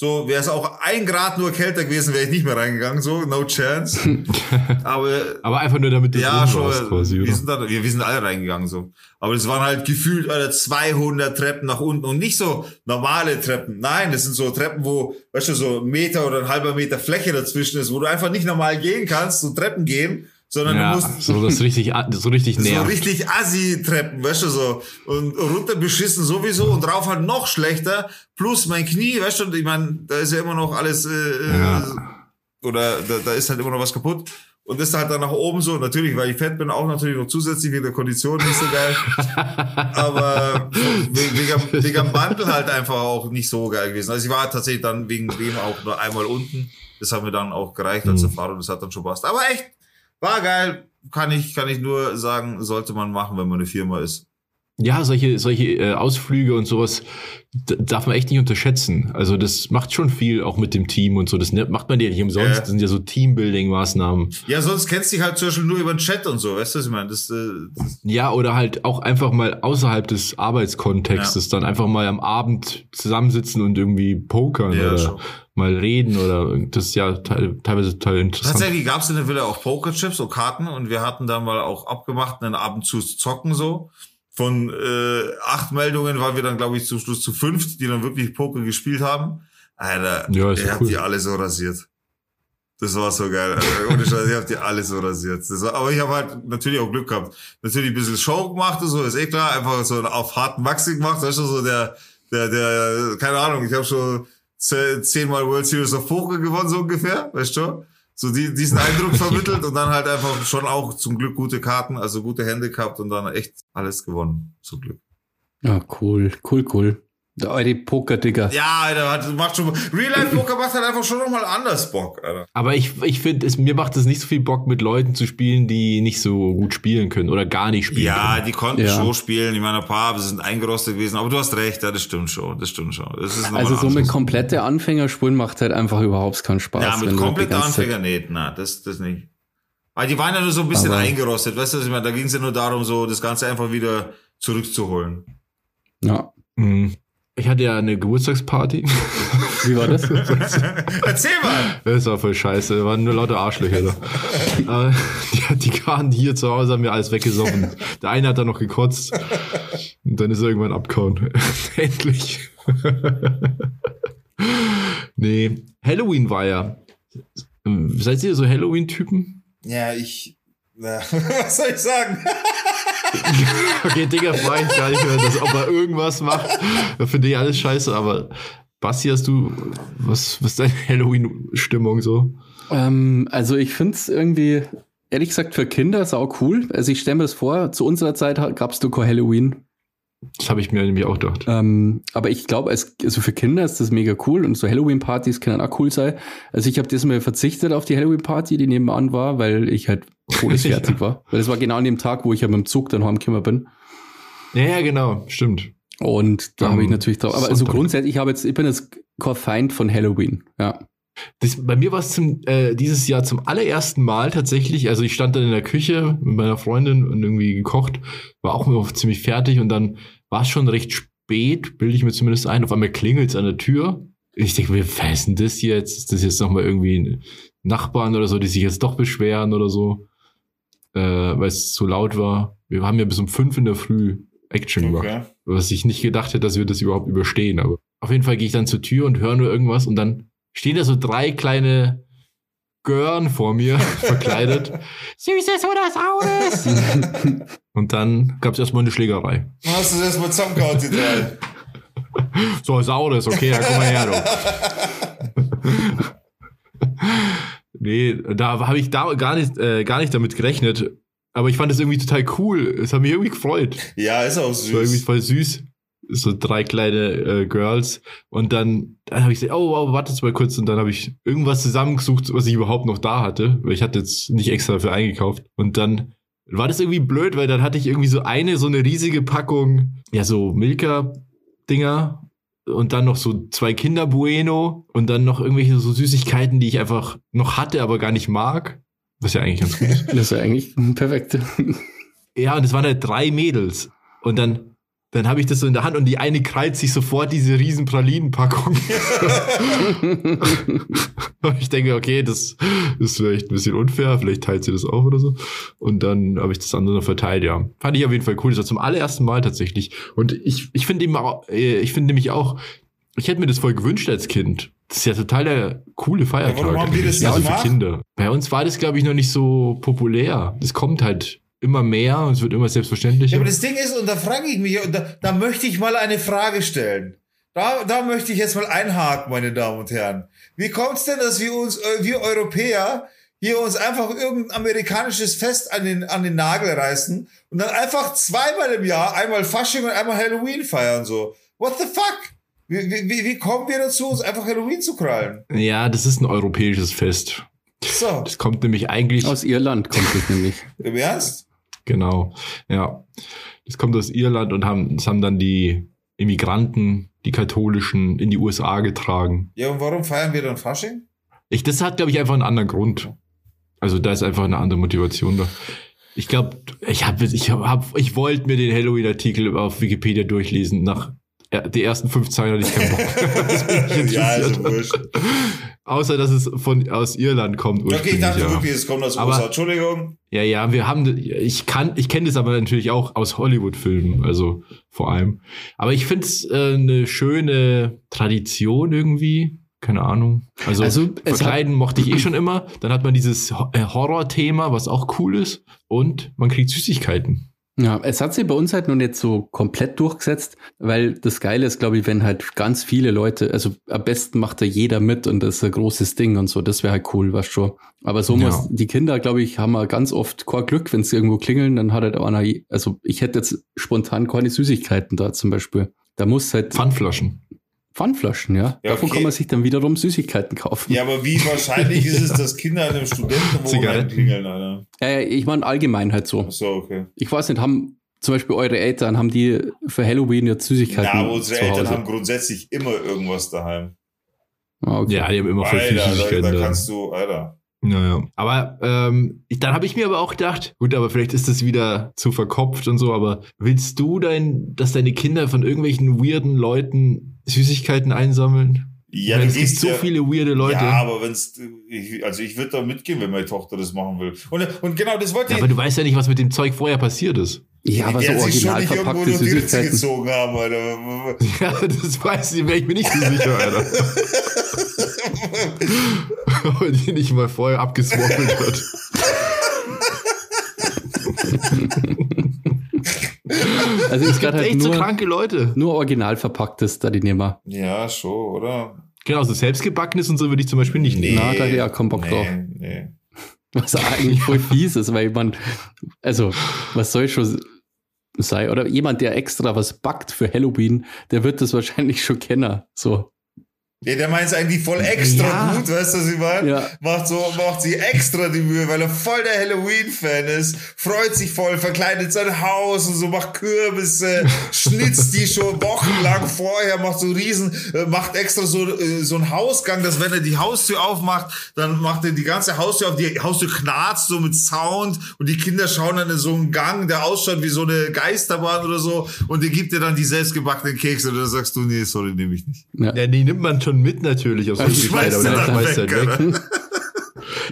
So, wäre es auch ein Grad nur kälter gewesen, wäre ich nicht mehr reingegangen. So, no chance. Aber Aber einfach nur damit du ja, schon. warst quasi, wir, sind da, wir, wir sind alle reingegangen so. Aber es waren halt gefühlt Alter, 200 Treppen nach unten und nicht so normale Treppen. Nein, das sind so Treppen, wo, weißt du, so ein Meter oder ein halber Meter Fläche dazwischen ist, wo du einfach nicht normal gehen kannst, so Treppen gehen, sondern Ja, du musst so das richtig, so richtig so nervt. richtig Assi-Treppen, weißt du, so. Und runter beschissen sowieso und drauf halt noch schlechter. Plus mein Knie, weißt du, ich meine, da ist ja immer noch alles, äh, äh, Ja. oder da, da ist halt immer noch was kaputt. Und das halt dann nach oben so, natürlich, weil ich fett bin, auch natürlich noch zusätzlich wegen der Kondition nicht so geil. Aber wegen, wegen, am Bandel halt einfach auch nicht so geil gewesen. Also ich war tatsächlich dann wegen dem auch nur einmal unten. Das hat mir dann auch gereicht als Mhm. Erfahrung, das hat dann schon passt. Aber echt, war geil. Kann ich, kann ich nur sagen, sollte man machen, wenn man eine Firma ist. Ja, solche, solche äh, Ausflüge und sowas darf man echt nicht unterschätzen. Also das macht schon viel, auch mit dem Team und so. Das ne- macht man ja nicht umsonst. Ja. Das sind ja so Teambuilding-Maßnahmen. Ja, sonst kennst du dich halt zum Beispiel nur über den Chat und so, weißt du, was ich meine? Das, äh, das, Ja, oder halt auch einfach mal außerhalb des Arbeitskontextes dann einfach mal am Abend zusammensitzen und irgendwie pokern Ja, oder schon. Mal reden oder das ist ja teil, teilweise total interessant. Tatsächlich gab es in der Villa auch Pokerchips, so Karten und wir hatten dann mal auch abgemacht, einen Abend zu zocken so. Von äh, acht Meldungen waren wir dann, glaube ich, zum Schluss zu fünft, die dann wirklich Poker gespielt haben. Alter, Ja, ist ja hat cool. die alle so rasiert. Das war so geil. Alter. Ohne Scheiß, ich hab die alle so rasiert. Das war, aber ich habe halt natürlich auch Glück gehabt. Natürlich ein bisschen Show gemacht und so, ist eh klar. Einfach so auf harten Maxi gemacht. Weißt du, so der, der, der, keine Ahnung, ich habe schon zehnmal World Series of Poker gewonnen, so ungefähr, weißt du? So die, diesen Eindruck vermittelt und dann halt einfach schon auch zum Glück gute Karten, also gute Hände gehabt und dann echt alles gewonnen, zum Glück. ja, cool, cool, cool. Der eure Poker-Digger. Ja, Alter, macht schon, Real Life Poker macht halt einfach schon nochmal anders Bock, Alter. Aber ich, ich finde, mir macht es nicht so viel Bock, mit Leuten zu spielen, die nicht so gut spielen können oder gar nicht spielen Ja, können. die konnten Ja. schon spielen. Ich meine, ein paar sind eingerostet gewesen, aber du hast recht, ja, das stimmt schon, das stimmt schon. Das Also so mit komplette Anfänger spulen macht halt einfach überhaupt keinen Spaß. Ja, mit kompletten die ganze Zeit- Anfänger nicht, na, das, das nicht. Weil die waren ja nur so ein bisschen Aber- eingerostet, weißt du, was ich meine? Da ging es ja nur darum, so das Ganze einfach wieder zurückzuholen. Ja. Mhm. Ich hatte ja eine Geburtstagsparty. Wie war das? Erzähl mal! Das war voll scheiße, da waren nur lauter Arschlöcher da. Aber die, die waren hier zu Hause, haben mir alles weggesoffen. Der eine hat dann noch gekotzt. Und dann ist er irgendwann abgehauen. Endlich. nee, Halloween war ja. Seid ihr so Halloween-Typen? Ja, ich. Na, was soll ich sagen? Okay, Digga, frage ich gar nicht mehr, dass, ob er irgendwas macht. Finde ich alles scheiße, aber Basti, hast du, was, was ist deine Halloween-Stimmung so? ähm, also ich finde es irgendwie, ehrlich gesagt, für Kinder sau cool. Also ich stelle mir das vor, zu unserer Zeit gab es kein Halloween. Das habe ich mir nämlich auch gedacht. Ähm, aber ich glaube, als also für Kinder ist das mega cool und so Halloween-Partys können auch cool sein. Also ich habe diesmal verzichtet auf die Halloween-Party, die nebenan war, weil ich halt todesfertig war. Weil das war genau an dem Tag, wo ich ja mit dem Zug dann heimgekommen bin. Ja, ja, genau, stimmt. Und da Am habe ich natürlich drauf. Aber also Sonntag. grundsätzlich, ich habe jetzt, ich bin jetzt kein Feind von Halloween. Ja. Das, bei mir war es äh, dieses Jahr zum allerersten Mal tatsächlich. Also ich stand dann in der Küche mit meiner Freundin und irgendwie gekocht, war auch ziemlich fertig und dann war es schon recht spät, bilde ich mir zumindest ein. Auf einmal klingelt es an der Tür. Ich denke mir, was ist denn das jetzt? Ist das jetzt nochmal irgendwie Nachbarn oder so, die sich jetzt doch beschweren oder so? Äh, weil es zu laut war. Wir haben ja bis um fünf in der Früh Action gemacht. Was ich nicht gedacht hätte, dass wir das überhaupt überstehen. Aber auf jeden Fall gehe ich dann zur Tür und höre nur irgendwas und dann stehen da so drei kleine Gören vor mir, verkleidet. Süßes oder Saures? und dann gab es erstmal eine Schlägerei. Hast du das mal zusammengehauen, die drei? so, saures, okay, dann komm mal her, du. nee, da habe ich da gar nicht, äh, gar nicht damit gerechnet. Aber ich fand das irgendwie total cool. Es hat mich irgendwie gefreut. Ja, ist auch Es war irgendwie süß. voll süß. So drei kleine äh, Girls. Und dann, dann habe ich gesagt, oh, oh, wartet mal kurz. Und dann habe ich irgendwas zusammengesucht, was ich überhaupt noch da hatte. Weil ich hatte jetzt nicht extra dafür eingekauft. Und dann war das irgendwie blöd, weil dann hatte ich irgendwie so eine, so eine riesige Packung, ja, so Milka-Dinger. Und dann noch so zwei Kinder Bueno. Und dann noch irgendwelche so Süßigkeiten, die ich einfach noch hatte, aber gar nicht mag. Was ja eigentlich ganz gut ist. Das ist ja eigentlich perfekt. Ja, und es waren halt drei Mädels. Und dann, dann habe ich das so in der Hand und die eine krallt sich sofort diese riesen Pralinenpackung. ich denke, okay, das ist vielleicht ein bisschen unfair, vielleicht teilt sie das auch oder so. Und dann habe ich das andere noch verteilt, ja. Fand ich auf jeden Fall cool. Das war zum allerersten Mal tatsächlich. Und ich, ich finde eben auch, äh, ich finde nämlich auch, ich hätte mir das voll gewünscht als Kind. Das ist ja total der coole Feiertag. Ja, warum haben die das ja, nicht für? Kinder. Bei uns war das, glaube ich, noch nicht so populär. Das kommt halt immer mehr und es wird immer selbstverständlicher. Ja, aber das Ding ist, und da frage ich mich, und da, da möchte ich mal eine Frage stellen. Da, da möchte ich jetzt mal einhaken, meine Damen und Herren. Wie kommt's denn, dass wir uns, äh, wir Europäer, hier uns einfach irgendein amerikanisches Fest an den, an den Nagel reißen und dann einfach zweimal im Jahr, einmal Fasching und einmal Halloween feiern, so. What the fuck? Wie, wie, wie kommen wir dazu, uns einfach Halloween zu krallen? Ja, das ist ein europäisches Fest. So, Das kommt nämlich eigentlich, Aus Irland kommt das nämlich. im Ernst? Genau, ja. Das kommt aus Irland und haben, das haben dann die Immigranten, die katholischen, in die USA getragen. Ja, und warum feiern wir dann Fasching? Ich, das hat, glaube ich, einfach einen anderen Grund. Also da ist einfach eine andere Motivation da. Ich glaube, ich habe, ich hab, ich wollte mir den Halloween-Artikel auf Wikipedia durchlesen. Nach die ersten fünf Zeilen hatte ich keinen Bock. Das bin ich ja, interessiert. wurscht. Außer, dass es von, aus Irland kommt. Okay, ich dachte ja. wirklich, es kommt aus Aber- USA. Entschuldigung. Ja, ja, wir haben, ich kann, ich kenne das aber natürlich auch aus Hollywood-Filmen, also vor allem. Aber ich finde es äh, eine schöne Tradition irgendwie. Keine Ahnung. Also, Also, es verkleiden mochte ich eh schon immer. Dann hat man dieses äh, Horror-Thema, was auch cool ist. Und man kriegt Süßigkeiten. Ja, es hat sich bei uns halt noch nicht so komplett durchgesetzt, weil das Geile ist, glaube ich, wenn halt ganz viele Leute, also am besten macht da jeder mit und das ist ein großes Ding und so, das wäre halt cool, was schon. Aber so Ja. muss, die Kinder, glaube ich, haben ja ganz oft kein Glück, wenn sie irgendwo klingeln, dann hat halt einer, also ich hätte jetzt spontan keine Süßigkeiten da zum Beispiel. Da muss halt Pfandflaschen. Pfandflaschen, ja. Ja, Davon okay. kann man sich dann wiederum Süßigkeiten kaufen. Ja, aber wie wahrscheinlich ist es, dass Kinder an einem Studentenwohnheim Zigaretten. klingeln, Alter? Äh, ich meine allgemein halt so. Ach so, okay. Ich weiß nicht, haben zum Beispiel eure Eltern, haben die für Halloween jetzt Süßigkeiten Na, aber unsere zu Eltern haben grundsätzlich immer irgendwas daheim. Ah, okay. Ja, die haben immer voll da, Süßigkeiten. da da. kannst du, Alter. Naja. Aber ähm, ich, dann habe ich mir aber auch gedacht, gut, aber vielleicht ist das wieder zu verkopft und so, aber willst du dein, dass deine Kinder von irgendwelchen weirden Leuten Süßigkeiten einsammeln? Ja, es gibt so ja, viele weirde Leute. Ja, aber wenn's, ich, also ich würde da mitgehen, wenn meine Tochter das machen will. Und, und genau, das wollte Ja, ich. aber du weißt ja nicht, was mit dem Zeug vorher passiert ist. Ja, aber so original verpackte nur die Ritze Süßigkeiten. gezogen haben, Alter. Ja, das weiß ich, wäre ich mir nicht so sicher, Alter. Weil die nicht mal vorher abgeswaffelt wird. Also Es gibt gerade halt echt so nur, kranke Leute. nur original verpacktes da die nehmen. Ja, schon, oder? Genau, so selbstgebackenes und so würde ich zum Beispiel nicht nehmen. Na, da auch keinen Bock drauf. nee. Was eigentlich voll fies ist, weil man, also, was soll schon sein? Oder jemand, der extra was backt für Halloween, der wird das wahrscheinlich schon kennen. So. Ja, der meint es eigentlich voll extra Ja. gut, weißt du, was ich meine? Ja. Macht so, macht sie extra die Mühe, weil er voll der Halloween-Fan ist, freut sich voll, verkleidet sein Haus und so, macht Kürbisse, schnitzt die schon wochenlang vorher, macht so riesen, äh, macht extra so, äh, so einen Hausgang, dass wenn er die Haustür aufmacht, dann macht er die ganze Haustür auf, die Haustür knarzt so mit Sound und die Kinder schauen dann in so einen Gang, der ausschaut wie so eine Geisterbahn oder so und der gibt dir dann die selbstgebackenen Kekse und dann sagst du, nee, sorry, nehme ich nicht. Ja. Ja, die nimmt man schon mit natürlich schmeißt Kleidern, du oder dann schmeißt weg, halt weg. oder?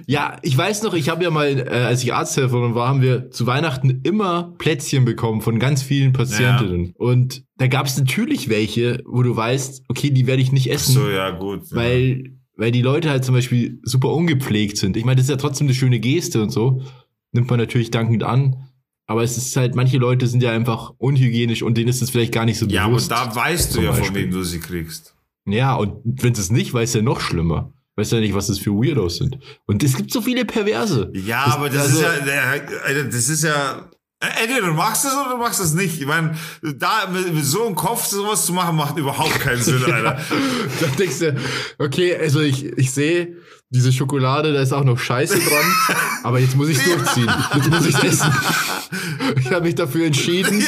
Ja, ich weiß noch, ich habe ja mal, äh, als ich Arzthelferin war, haben wir zu Weihnachten immer Plätzchen bekommen von ganz vielen Patientinnen. Und da gab es natürlich welche, wo du weißt, okay, die werde ich nicht essen, So, ja, gut. ja. weil, weil die Leute halt zum Beispiel super ungepflegt sind. Ich meine, das ist ja trotzdem eine schöne Geste und so. Nimmt man natürlich dankend an. Aber es ist halt, manche Leute sind ja einfach unhygienisch und denen ist es vielleicht gar nicht so Ja, bewusst. aber da weißt du ja, von wem du sie kriegst. Ja, und wenn es nicht weiß, ja noch schlimmer. Weiß ja nicht, was das für Weirdos sind. Und es gibt so viele Perverse. Ja, Das- aber das also- ist ja, das ist ja, entweder du machst es oder du machst es nicht. Ich meine, da mit, so einem Kopf sowas zu machen, macht überhaupt keinen Sinn, Alter. Dann denkst du, okay, also ich, ich sehe, diese Schokolade, da ist auch noch Scheiße dran, aber jetzt muss ich durchziehen. Jetzt muss ich essen. Ich habe mich dafür entschieden,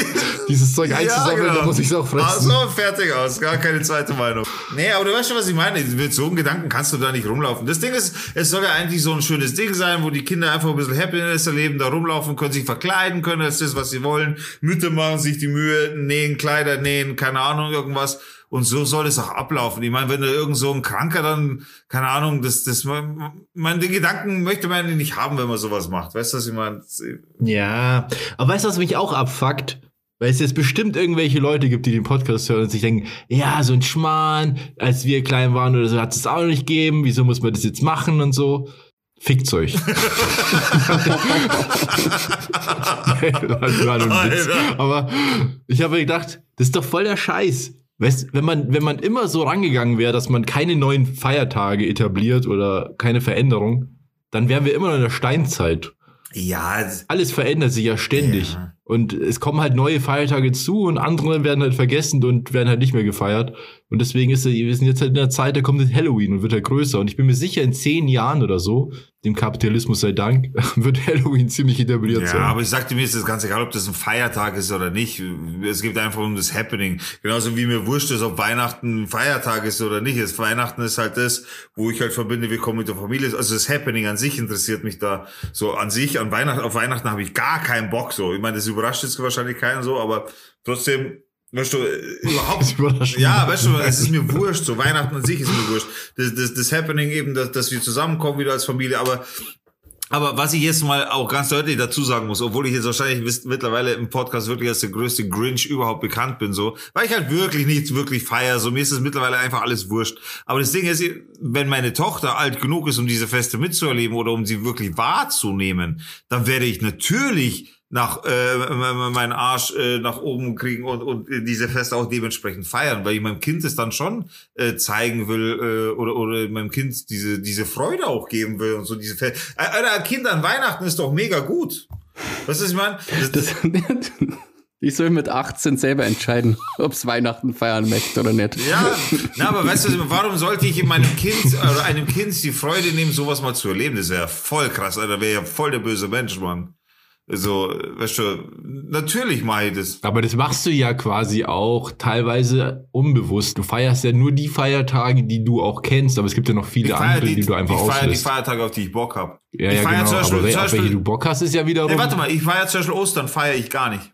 dieses Zeug einzusammeln, genau. dann muss ich es auch fressen. Also, fertig aus. Gar keine zweite Meinung. Nee, aber du weißt schon, was ich meine. Mit so einem Gedanken kannst du da nicht rumlaufen. Das Ding ist, es soll ja eigentlich so ein schönes Ding sein, wo die Kinder einfach ein bisschen Happiness erleben, da rumlaufen können, sich verkleiden können, das ist das, was sie wollen. Mütter machen sich die Mühe, nähen, Kleider nähen, keine Ahnung, irgendwas. Und so soll es auch ablaufen. Ich meine, wenn da irgend so ein Kranker dann, keine Ahnung, das, das, man, man, den Gedanken möchte man nicht haben, wenn man sowas macht. Weißt du, was ich meine? Ja, aber weißt du, was mich auch abfuckt? Weil es jetzt bestimmt irgendwelche Leute gibt, die den Podcast hören und sich denken, ja, so ein Schmarrn, als wir klein waren oder so, hat es auch noch nicht gegeben, wieso muss man das jetzt machen und so. Fickt's euch. war nur ein Witz. Aber ich habe gedacht, das ist doch voll der Scheiß. Weißt, wenn man, wenn man immer so rangegangen wäre, dass man keine neuen Feiertage etabliert oder keine Veränderung, dann wären wir immer noch in der Steinzeit. Ja, Alles verändert sich ja ständig. Ja. Und es kommen halt neue Feiertage zu und andere werden halt vergessen und werden halt nicht mehr gefeiert. Und deswegen ist, wir sind jetzt halt in der Zeit, da kommt Halloween und wird halt größer. Und ich bin mir sicher, in zehn Jahren oder so, dem Kapitalismus sei Dank, wird Halloween ziemlich etabliert Ja, sein. aber ich sagte mir ist das ganz egal, ob das ein Feiertag ist oder nicht. Es geht einfach um das Happening. Genauso wie mir wurscht ist, ob Weihnachten ein Feiertag ist oder nicht. Das Weihnachten ist halt das, wo ich halt verbinde, wir kommen mit der Familie. Also das Happening an sich interessiert mich da so an sich. An Weihnachten, auf Weihnachten habe ich gar keinen Bock so. Ich meine, das überrascht jetzt wahrscheinlich keinen so, aber trotzdem, weißt du, äh, überhaupt ja, weißt du, es ist mir wurscht, so Weihnachten an sich ist mir wurscht. Das, das, das Happening eben, dass, dass wir zusammenkommen wieder als Familie, aber aber was ich jetzt mal auch ganz deutlich dazu sagen muss, obwohl ich jetzt wahrscheinlich wisst- mittlerweile im Podcast wirklich als der größte Grinch überhaupt bekannt bin, so, weil ich halt wirklich nichts wirklich feier, so mir ist es mittlerweile einfach alles wurscht. Aber das Ding ist, wenn meine Tochter alt genug ist, um diese Feste mitzuerleben oder um sie wirklich wahrzunehmen, dann werde ich natürlich nach äh, meinen Arsch äh, nach oben kriegen und, und diese Feste auch dementsprechend feiern, weil ich meinem Kind es dann schon äh, zeigen will äh, oder oder meinem Kind diese diese Freude auch geben will und so diese Feste. Alter, ein Kind an Weihnachten ist doch mega gut. Weißt du, was ich meine? Ich soll mit 18 selber entscheiden, ob es Weihnachten feiern möchte oder nicht. ja, na, aber weißt du, warum sollte ich meinem Kind oder einem Kind die Freude nehmen, sowas mal zu erleben? Das wäre ja voll krass, Alter, wäre ja voll der böse Mensch, Mann. So, weißt du, natürlich mache ich das. Aber das machst du ja quasi auch teilweise unbewusst. Du feierst ja nur die Feiertage, die du auch kennst, aber es gibt ja noch viele Ich andere, die, du einfach ich feiere die auslässt. Feiertage, auf die ich Bock hab. Ja, ich ja, feiere genau. zum Beispiel, aber zum auf welche Beispiel du Bock hast, ist ja wiederum. Nee, warte mal, ich feiere zum Beispiel Ostern, feiere ich gar nicht.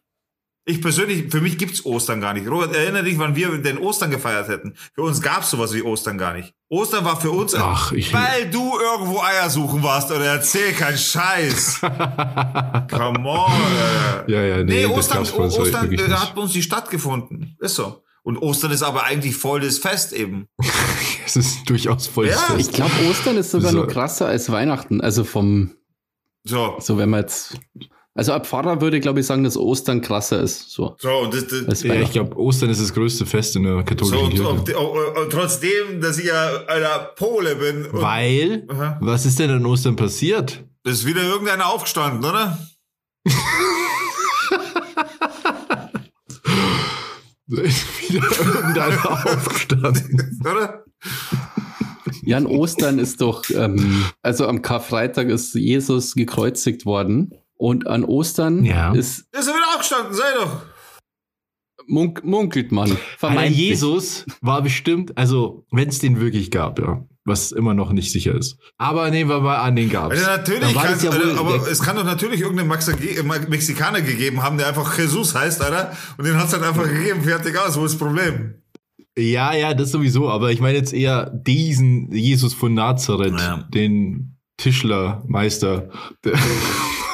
Ich persönlich, für mich gibt's Ostern gar nicht. Robert, erinnere dich, wann wir denn Ostern gefeiert hätten. Für uns gab's sowas wie Ostern gar nicht. Ostern war für uns, Ach, ich- weil du irgendwo Eier suchen warst oder erzähl kein Scheiß. Come on. Alter. Ja, ja, nee, nee, das Ostern, gab's bei uns Ostern äh, nicht. hat bei uns nicht stattgefunden. Ist so. Und Ostern ist aber eigentlich voll das Fest eben. Es ist durchaus voll Ja. Fest. Ich glaube, Ostern ist sogar So. noch krasser als Weihnachten. Also vom, So. so wenn man jetzt, also ein Pfarrer würde, glaube ich, sagen, dass Ostern krasser ist. So. So, und das, das, Ja, ich glaube, Ostern ist das größte Fest in der so katholischen und, Kirche. und, und, und trotzdem, dass ich ja einer Pole bin. Und Weil, Aha. was ist denn an Ostern passiert? ist wieder irgendeiner aufgestanden, oder? Da ist wieder irgendeiner aufgestanden. Oder? Ja, an Ostern ist doch, ähm, also am Karfreitag ist Jesus gekreuzigt worden. Und an Ostern Ja. ist Ist er wieder aufgestanden, sei doch. munk munkelt man. Alter. Jesus war bestimmt, also wenn es den wirklich gab, ja, was immer noch nicht sicher ist. Aber nehmen wir mal an, den gab's. Also natürlich, Dann war kann, ja wohl aber es kann doch natürlich irgendeinen äh, Mexikaner gegeben haben, der einfach Jesus heißt, Alter. Und den hat's halt einfach gegeben, fertig aus. Wo ist das Problem? Ja, ja, das sowieso, aber ich meine jetzt eher diesen Jesus von Nazareth, Ja. den Tischlermeister.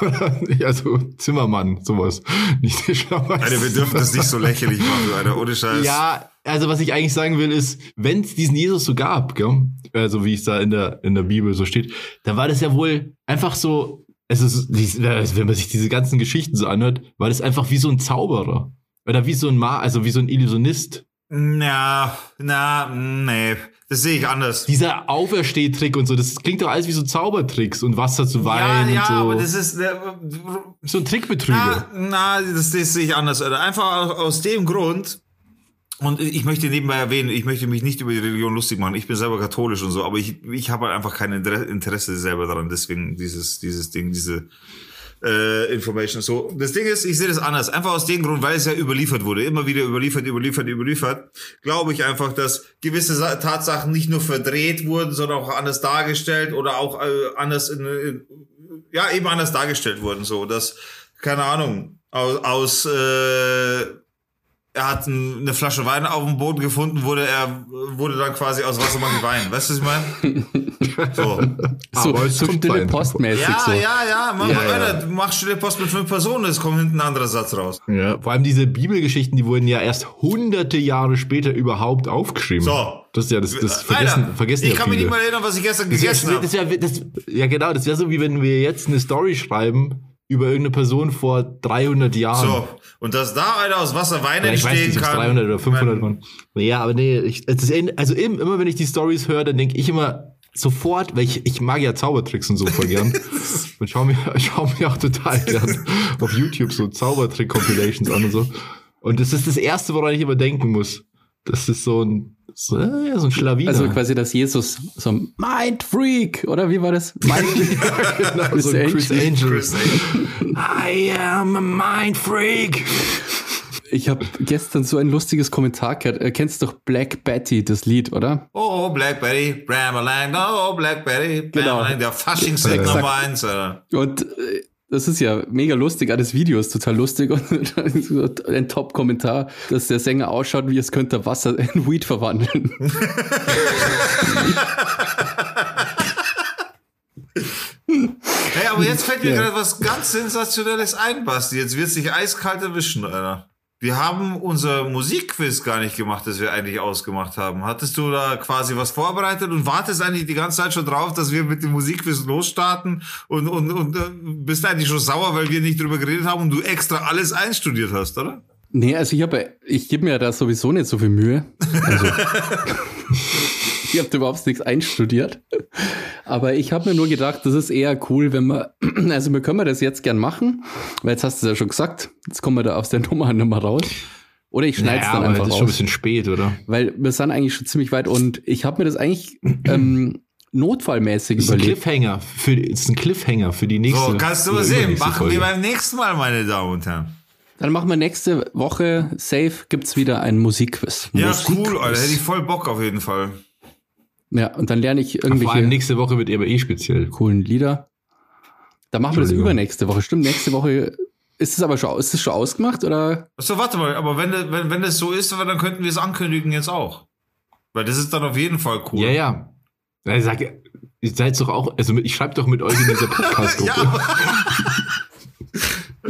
Der- also Zimmermann, sowas. Nicht Tischlermeister. Alter, wir dürfen das nicht so lächerlich machen, Alter. Ohne Scheiß. Ja, also was ich eigentlich sagen will, ist, wenn es diesen Jesus so gab, gell? also wie es da in der, in der Bibel so steht, dann war das ja wohl einfach so es ist, wenn man sich diese ganzen Geschichten so anhört, war das einfach wie so ein Zauberer. Oder wie so ein Ma, also wie so ein Illusionist. Na, na, nee, das sehe ich anders. Dieser Auferstehtrick und so, das klingt doch alles wie so Zaubertricks und Wasser zu Ja, Wein ja, und so. aber das ist, äh, so ein Trickbetrüger. Na, na das, das sehe ich anders. Alter. Einfach aus, dem Grund, und ich möchte nebenbei erwähnen, ich möchte mich nicht über die Religion lustig machen. Ich bin selber katholisch und so, aber ich, ich habe halt einfach kein Inter- Interesse selber daran. Deswegen dieses, dieses Ding, diese äh, Information. So, das Ding ist, ich sehe das anders. Einfach aus dem Grund, weil es ja überliefert wurde, immer wieder überliefert, überliefert, überliefert, glaube ich einfach, dass gewisse Sa- Tatsachen nicht nur verdreht wurden, sondern auch anders dargestellt oder auch äh, anders in, in ja eben anders dargestellt wurden. So, dass keine Ahnung aus, aus äh, er hat ein, eine Flasche Wein auf dem Boden gefunden, wurde er wurde dann quasi aus Wassermann Wein. Weißt du, was ich meine? So. So, Aber es so kommt stille. Postmäßig Ja, so. ja, ja, mach Ja, mal ja. weiter. Du machst stille Post mit fünf Personen, es kommt hinten ein anderer Satz raus. Ja, vor allem diese Bibelgeschichten, die wurden ja erst hunderte Jahre später überhaupt aufgeschrieben. So. Das ist ja das, das vergessen, Alter, vergessen ich ja kann mich viele. nicht mal erinnern, was ich gestern das gegessen habe. das wär, das, ja genau, das wäre so wie wenn wir jetzt eine Story schreiben über irgendeine Person vor 300 Jahren. So, und dass da einer aus Wasser Wein Ja, ich weiß entstehen nicht, es kann. 300 oder 500 Mein- waren. Ja, aber nee, ich, also im- immer wenn ich die Stories höre, dann denke ich immer sofort, weil ich, ich mag ja Zaubertricks und so voll gern. und schau mir, schau mir auch total gern auf YouTube so Zaubertrick-Compilations an und so. Und das ist das Erste, woran ich immer denken muss. Das ist so ein, so, äh, ja, so ein Schlawiner. Also quasi, dass Jesus so ein Mind Freak, oder wie war das? Mind Freak. genau, Chris so ein Chris Angel. Angel. Chris I am a mind freak. Ich habe gestern so ein lustiges Kommentar gehört. Äh, kennst doch Black Betty, das Lied, oder? Oh, Blackberry, Bramalang, oh, Blackberry, Genau. Bramalang, der Faschingstrick Ja. Nummer eins. Und äh, das ist ja mega lustig. Ah, Das Video ist total lustig. Und ein Top-Kommentar, dass der Sänger ausschaut, wie es könnte Wasser in Weed verwandeln. Hey, aber jetzt fällt mir Ja. gerade was ganz Sensationelles ein, Basti. Jetzt wird sich eiskalt erwischen, Alter. Wir haben unser Musikquiz gar nicht gemacht, das wir eigentlich ausgemacht haben. Hattest du da quasi was vorbereitet und wartest eigentlich die ganze Zeit schon drauf, dass wir mit dem Musikquiz losstarten und, und, und äh, bist eigentlich schon sauer, weil wir nicht drüber geredet haben und du extra alles einstudiert hast, oder? Nee, also ich habe, ich gebe mir da sowieso nicht so viel Mühe. Also, ich habe überhaupt nichts einstudiert. Aber ich habe mir nur gedacht, das ist eher cool, wenn wir, also wir können wir das jetzt gern machen, weil jetzt hast du es ja schon gesagt, jetzt kommen wir da aus der Nummer nicht mehr raus. Oder ich schneide es Naja, dann einfach das ist schon ein raus. bisschen spät, oder? Weil wir sind eigentlich schon ziemlich weit und ich habe mir das eigentlich ähm, notfallmäßig Das ist ein überlegt. Cliffhanger für, das ist ein Cliffhanger für die nächste. So, kannst du mal sehen. Machen Folge. wir beim nächsten Mal, meine Damen und Herren. Dann machen wir nächste Woche safe gibt's wieder ein Musikquiz. Ja, Musikquiz. cool, Alter. Hätte ich voll Bock auf jeden Fall. Ja, und dann lerne ich Vor allem irgendwelche nächste Woche wird aber eh speziell. coolen Lieder. Dann machen wir das übernächste Woche. Stimmt, nächste Woche ist es aber schon, ist es schon ausgemacht oder? So, warte mal, aber wenn, das- wenn, wenn das so ist, dann könnten wir es ankündigen jetzt auch. Weil das ist dann auf jeden Fall cool. Ja, ja. ja ich sag, ihr seid doch auch, also ich schreibe doch mit euch in dieser Podcast-Gruppe. Ja,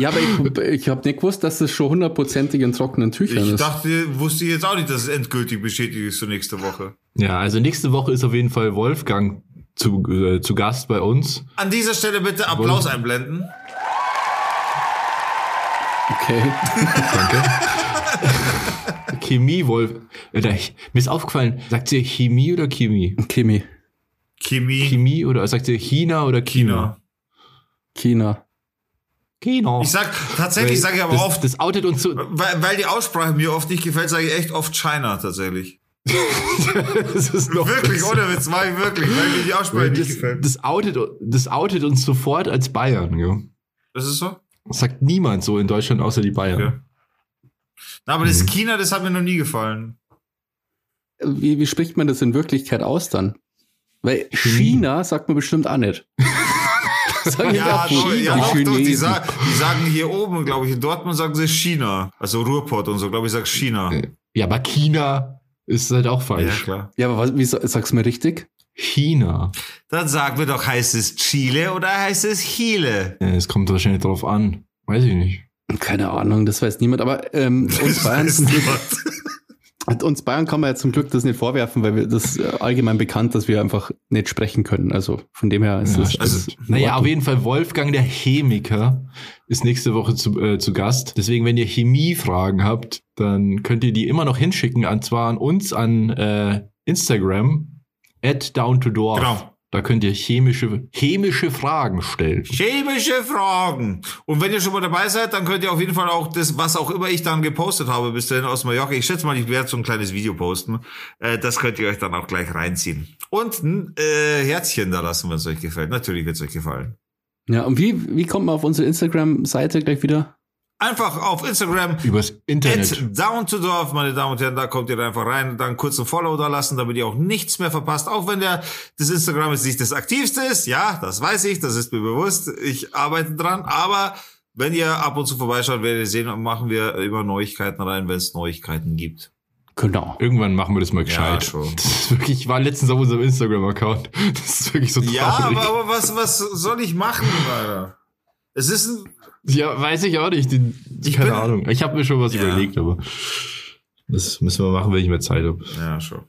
Ja, aber ich, ich habe nicht gewusst, dass es schon hundertprozentig in trockenen Tüchern ich ist. dachte, wusste jetzt auch nicht, dass es endgültig bestätigt ist für nächste Woche. Ja, also nächste Woche ist auf jeden Fall Wolfgang zu, äh, zu Gast bei uns. An dieser Stelle bitte Applaus einblenden. Okay. Danke. Chemie, Wolf. Oder, ich- mir ist aufgefallen, sagt ihr Chemie oder Chemie? Kimi. Chemie, Chemie oder sagt ihr China oder China? China. China. China. Ich sag, tatsächlich sage ich aber das, oft, Das outet uns so. weil, weil die Aussprache mir oft nicht gefällt, sage ich echt oft China tatsächlich. das ist noch Wirklich, besser. ohne Witz, mach ich wirklich, weil mir die Aussprache nicht das, gefällt. das, outet, das outet uns sofort als Bayern. Ja. Das ist so? Das sagt niemand so in Deutschland außer die Bayern. Okay. Na, aber das China, das hat mir noch nie gefallen. Wie, wie spricht man das in Wirklichkeit aus dann? Weil China sagt man bestimmt auch nicht. Sagen Ja, auch doch, ja die doch, doch, die, sa die sagen hier oben, glaube ich, in Dortmund sagen sie China. Also Ruhrpott und so, glaube ich, sagt China. Ja, aber China ist halt auch Ja, falsch. klar. Ja, aber was, wie sa- sag's mir richtig? China. Dann sagen wir doch, heißt es Chile oder heißt es Chile? Ja, Es kommt wahrscheinlich drauf an. Weiß ich nicht. Keine Ahnung, das weiß niemand, aber ähm, uns Bayern niemand. Uns Bayern kann man ja zum Glück das nicht vorwerfen, weil wir das ist allgemein bekannt, dass wir einfach nicht sprechen können. Also von dem her ist Ja, das. also, naja, auf jeden Fall Wolfgang der Chemiker ist nächste Woche zu, äh, zu Gast. Deswegen, wenn ihr Chemiefragen habt, dann könnt ihr die immer noch hinschicken, und zwar an uns an äh, Instagram at down to dorf. Genau. Da könnt ihr chemische, chemische Fragen stellen. Chemische Fragen. Und wenn ihr schon mal dabei seid, dann könnt ihr auf jeden Fall auch das, was auch immer ich dann gepostet habe bis dahin aus Mallorca. Ich schätze mal, ich werde so ein kleines Video posten. Äh, das könnt ihr euch dann auch gleich reinziehen. Und ein äh, Herzchen da lassen, wenn es euch gefällt. Natürlich wird es euch gefallen. Ja, und wie, wie kommt man auf unsere Instagram-Seite gleich wieder? Einfach auf Instagram Übers Internet. At Down to Dorf, meine Damen und Herren, da kommt ihr einfach rein, dann kurz ein Follow da lassen, damit ihr auch nichts mehr verpasst. Auch wenn der, das Instagram jetzt nicht das aktivste ist, ja, das weiß ich, das ist mir bewusst. Ich arbeite dran, aber wenn ihr ab und zu vorbeischaut, werdet ihr sehen, machen wir immer Neuigkeiten rein, wenn es Neuigkeiten gibt. Genau. Irgendwann machen wir das mal gescheit. schon. Das ist wirklich, ich war letztens auf unserem Instagram-Account. Das ist wirklich so traurig. Ja, aber, aber was, was soll ich machen, Alter? Es ist ein, Ja, weiß ich auch nicht. Die, Ich keine bin- Ahnung. Ich habe mir schon was Ja. überlegt, aber das müssen wir machen, wenn ich mehr Zeit habe. ja, schon.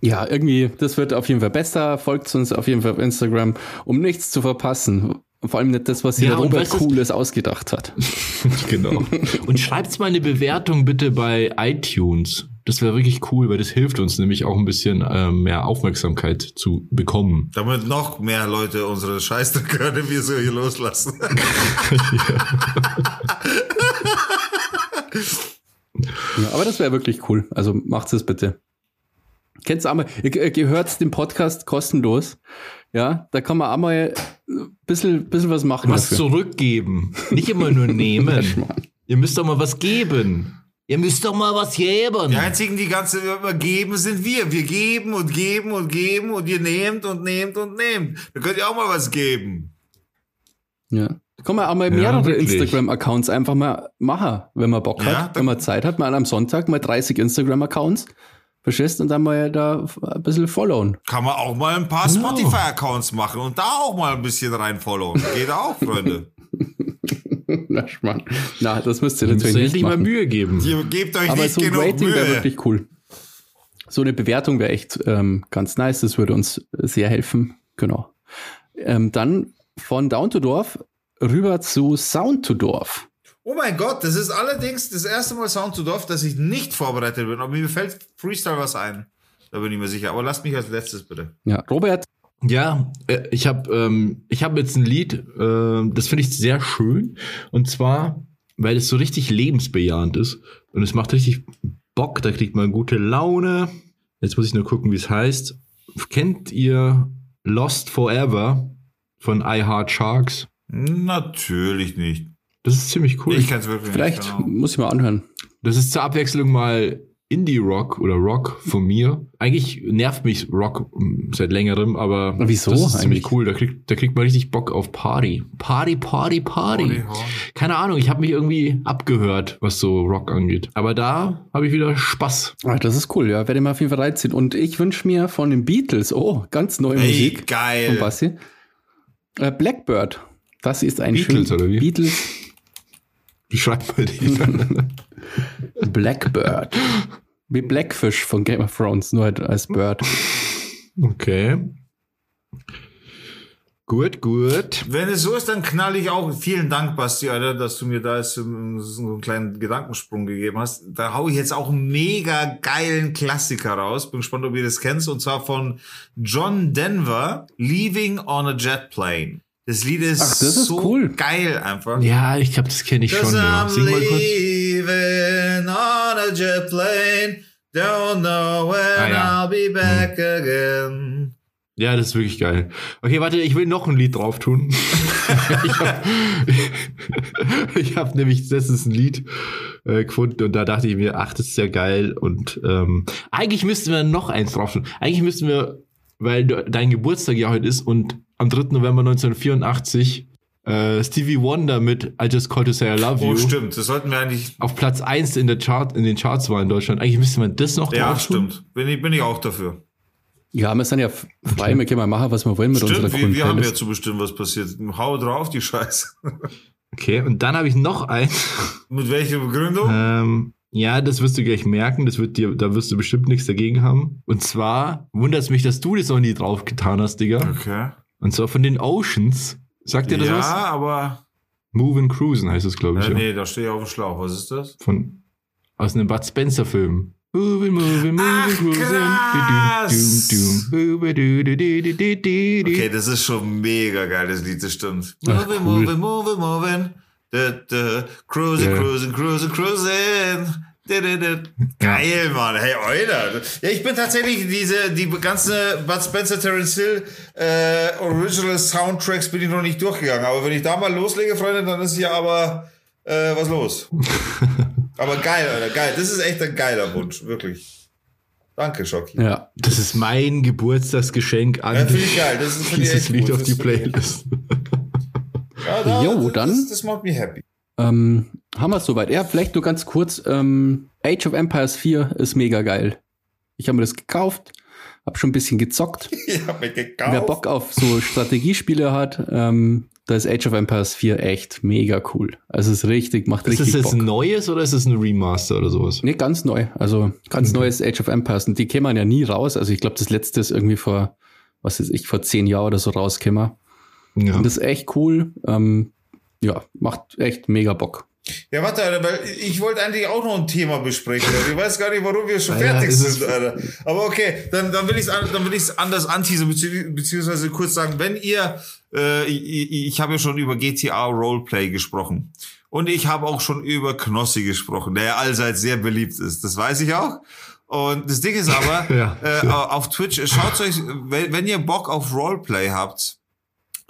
Ja, irgendwie, das wird auf jeden Fall besser. Folgt uns auf jeden Fall auf Instagram, um nichts zu verpassen. Vor allem nicht das, was sich Ja, Robert Cooles ausgedacht hat. genau. Und schreibt mal eine Bewertung bitte bei iTunes. Das wäre wirklich cool, weil das hilft uns nämlich auch ein bisschen ähm, mehr Aufmerksamkeit zu bekommen. Damit noch mehr Leute unsere Scheißdrücke hören, wir so hier loslassen. Ja, aber das wäre wirklich cool. Also macht es bitte. Kennst du einmal, ihr, ihr hört den Podcast kostenlos. Ja, da kann man einmal ein bisschen, bisschen was machen. Was dafür. zurückgeben. Nicht immer nur nehmen. Ihr müsst doch mal was geben. Ihr müsst doch mal was geben. Die einzigen, die ganze immer geben, sind wir. Wir geben und geben und geben und ihr nehmt und nehmt und nehmt. Da könnt ihr auch mal was geben. Ja. Da kann man auch mal Ja, mehrere wirklich. Instagram-Accounts einfach mal machen, wenn man Bock Ja, hat, wenn man Zeit hat, mal am Sonntag mal 30 Instagram-Accounts. Verstehst? Und dann mal da ein bisschen followen. Kann man auch mal ein paar Genau. Spotify-Accounts machen und da auch mal ein bisschen reinfollowen. Geht auch, Freunde. Na, Schmarrn. Na, das müsst ihr müsst natürlich nicht endlich mal machen. Mühe geben. Ihr gebt euch Aber nicht so ein genug Rating wäre wirklich cool. So eine Bewertung wäre echt ähm, ganz nice. Das würde uns sehr helfen. Genau. Ähm, dann von Down to Dorf rüber zu Sound to Dorf. Oh mein Gott, das ist allerdings das erste Mal Sound to Dorf, dass ich nicht vorbereitet bin. Aber mir fällt Freestyle was ein. Da bin ich mir sicher. Aber lasst mich als letztes bitte. Ja, Robert, Ja, äh, ich habe ähm, ich hab jetzt ein Lied, äh, das finde ich sehr schön. Und zwar, weil es so richtig lebensbejahend ist. Und es macht richtig Bock, da kriegt man gute Laune. Jetzt muss ich nur gucken, wie es heißt. Kennt ihr Lost Forever von I Heart Sharks? Natürlich nicht. Das ist ziemlich cool. Ich kann es wirklich vielleicht nicht. Genau. muss ich mal anhören. Das ist zur Abwechslung mal Indie-Rock oder Rock von mir. Eigentlich nervt mich Rock mm, seit längerem, aber Wieso das ist ziemlich eigentlich? cool. Da kriegt, da kriegt man richtig Bock auf Party. Party, Party, Party. Party. Keine Ahnung, ich habe mich irgendwie abgehört, was so Rock angeht. Aber da habe ich wieder Spaß. Ah, das ist cool, ja. Werde ich mal auf jeden Fall reinziehen. Und ich wünsche mir von den Beatles, oh, ganz neue Ey, Musik von geil. Bassi. Äh, Blackbird. Das ist ein Beatles, schön- oder wie? Beatles Wie schreibt man die? Blackbird. Wie Blackfish von Game of Thrones, nur halt als Bird. okay. Gut, gut. Wenn es so ist, dann knall ich auch. Vielen Dank, Basti, Alter, dass du mir da jetzt so einen so einen kleinen Gedankensprung gegeben hast. Da hau ich jetzt auch einen mega geilen Klassiker raus. Bin gespannt, ob ihr das kennt. Und zwar von John Denver, Leaving on a Jet Plane. Das Lied ist, Ach, das ist so cool. geil einfach. Ja, ich glaube, das kenne ich schon. Ja. Sing mal kurz. plane. Don't know when Ah, ja. I'll be back again. Ja, das ist wirklich geil. Okay, warte, ich will noch ein Lied drauf tun. ich habe hab nämlich letztens ein Lied äh, gefunden und da dachte ich mir, ach, das ist ja geil. Und ähm, eigentlich müssten wir noch eins drauf tun. Eigentlich müssten wir, weil dein Geburtstag ja heute ist und am 3. November 1984 äh, Stevie Wonder mit I Just Call to Say I Love You Oh, stimmt. Das sollten wir eigentlich. auf Platz 1 in, der Chart, in den Charts war in Deutschland. Eigentlich müsste man das noch Ja, tun. stimmt. Bin ich, bin ich auch dafür. Ja, wir sind ja frei, wir können mal machen, was wir wollen mit unserer Stimmt, wir, haben ja zu bestimmen, was passiert. Hau drauf, die Scheiße. Okay, und dann habe ich noch eins. Mit welcher Begründung? Ähm, Ja, das wirst du gleich merken. Das wird dir, da wirst du bestimmt nichts dagegen haben. Und zwar wundert es mich, dass du das noch nie drauf getan hast, Digga. Okay. Und zwar von den Oceans. Sagt dir das ja, was? aber. Move and Cruisen heißt es, glaube ich. Ja, ja. nee, da stehe ich auf dem Schlauch. Was ist das? Von, aus einem Bud Spencer Film. Moving, moving, moving, Ach. Okay, das ist schon mega geil, das Lied, das stimmt. Moving, moving, moving, moving. Cruising, Ja. cruising, cruising, cruising. Geil, Mann. Hey, Alter. Ja, ich bin tatsächlich diese, die ganze Bud Spencer, Terence Hill, äh, Original Soundtracks bin ich noch nicht durchgegangen. Aber wenn ich da mal loslege, Freunde, dann ist hier aber, äh, was los. aber geil, Alter, geil. Das ist echt ein geiler Wunsch, wirklich. Danke, Schocki. Ja. Das ist mein Geburtstagsgeschenk an Ja, ich geil. Das ist ich dieses Lied auf die Playlist. Ja, da, Jo, das, dann. Das, das macht mich happy. Ähm, haben wir es soweit? Ja, vielleicht nur ganz kurz. Ähm, Age of Empires 4 ist mega geil. Ich habe mir das gekauft, habe schon ein bisschen gezockt. Ich hab mir gekauft. Wer Bock auf so Strategiespiele hat, ähm, da ist Age of Empires 4 echt mega cool. Also es ist richtig, macht Ist richtig das jetzt Bock. ein neues oder ist es ein Remaster oder sowas? Nee, ganz neu. Also ganz Okay. neues Age of Empires. Und die kämen ja nie raus. Also ich glaube, das letzte ist irgendwie vor, was weiß ich, vor zehn Jahren oder so rausgekommen. Ja. Und das ist echt cool. Ähm, ja, macht echt mega Bock. Ja, warte, Alter, weil ich wollte eigentlich auch noch ein Thema besprechen. Alter. Ich weiß gar nicht, warum wir schon Alter, fertig sind, Alter. Aber okay, dann, dann will ich es dann will ich's anders anteasen, bezieh beziehungsweise kurz sagen, wenn ihr, äh, ich, ich, ich habe ja schon über GTA Roleplay gesprochen. Und ich habe auch schon über Knossi gesprochen, der ja allseits sehr beliebt ist. Das weiß ich auch. Und das Ding ist aber, Ja. äh, auf Twitch, schaut euch, wenn, wenn ihr Bock auf Roleplay habt,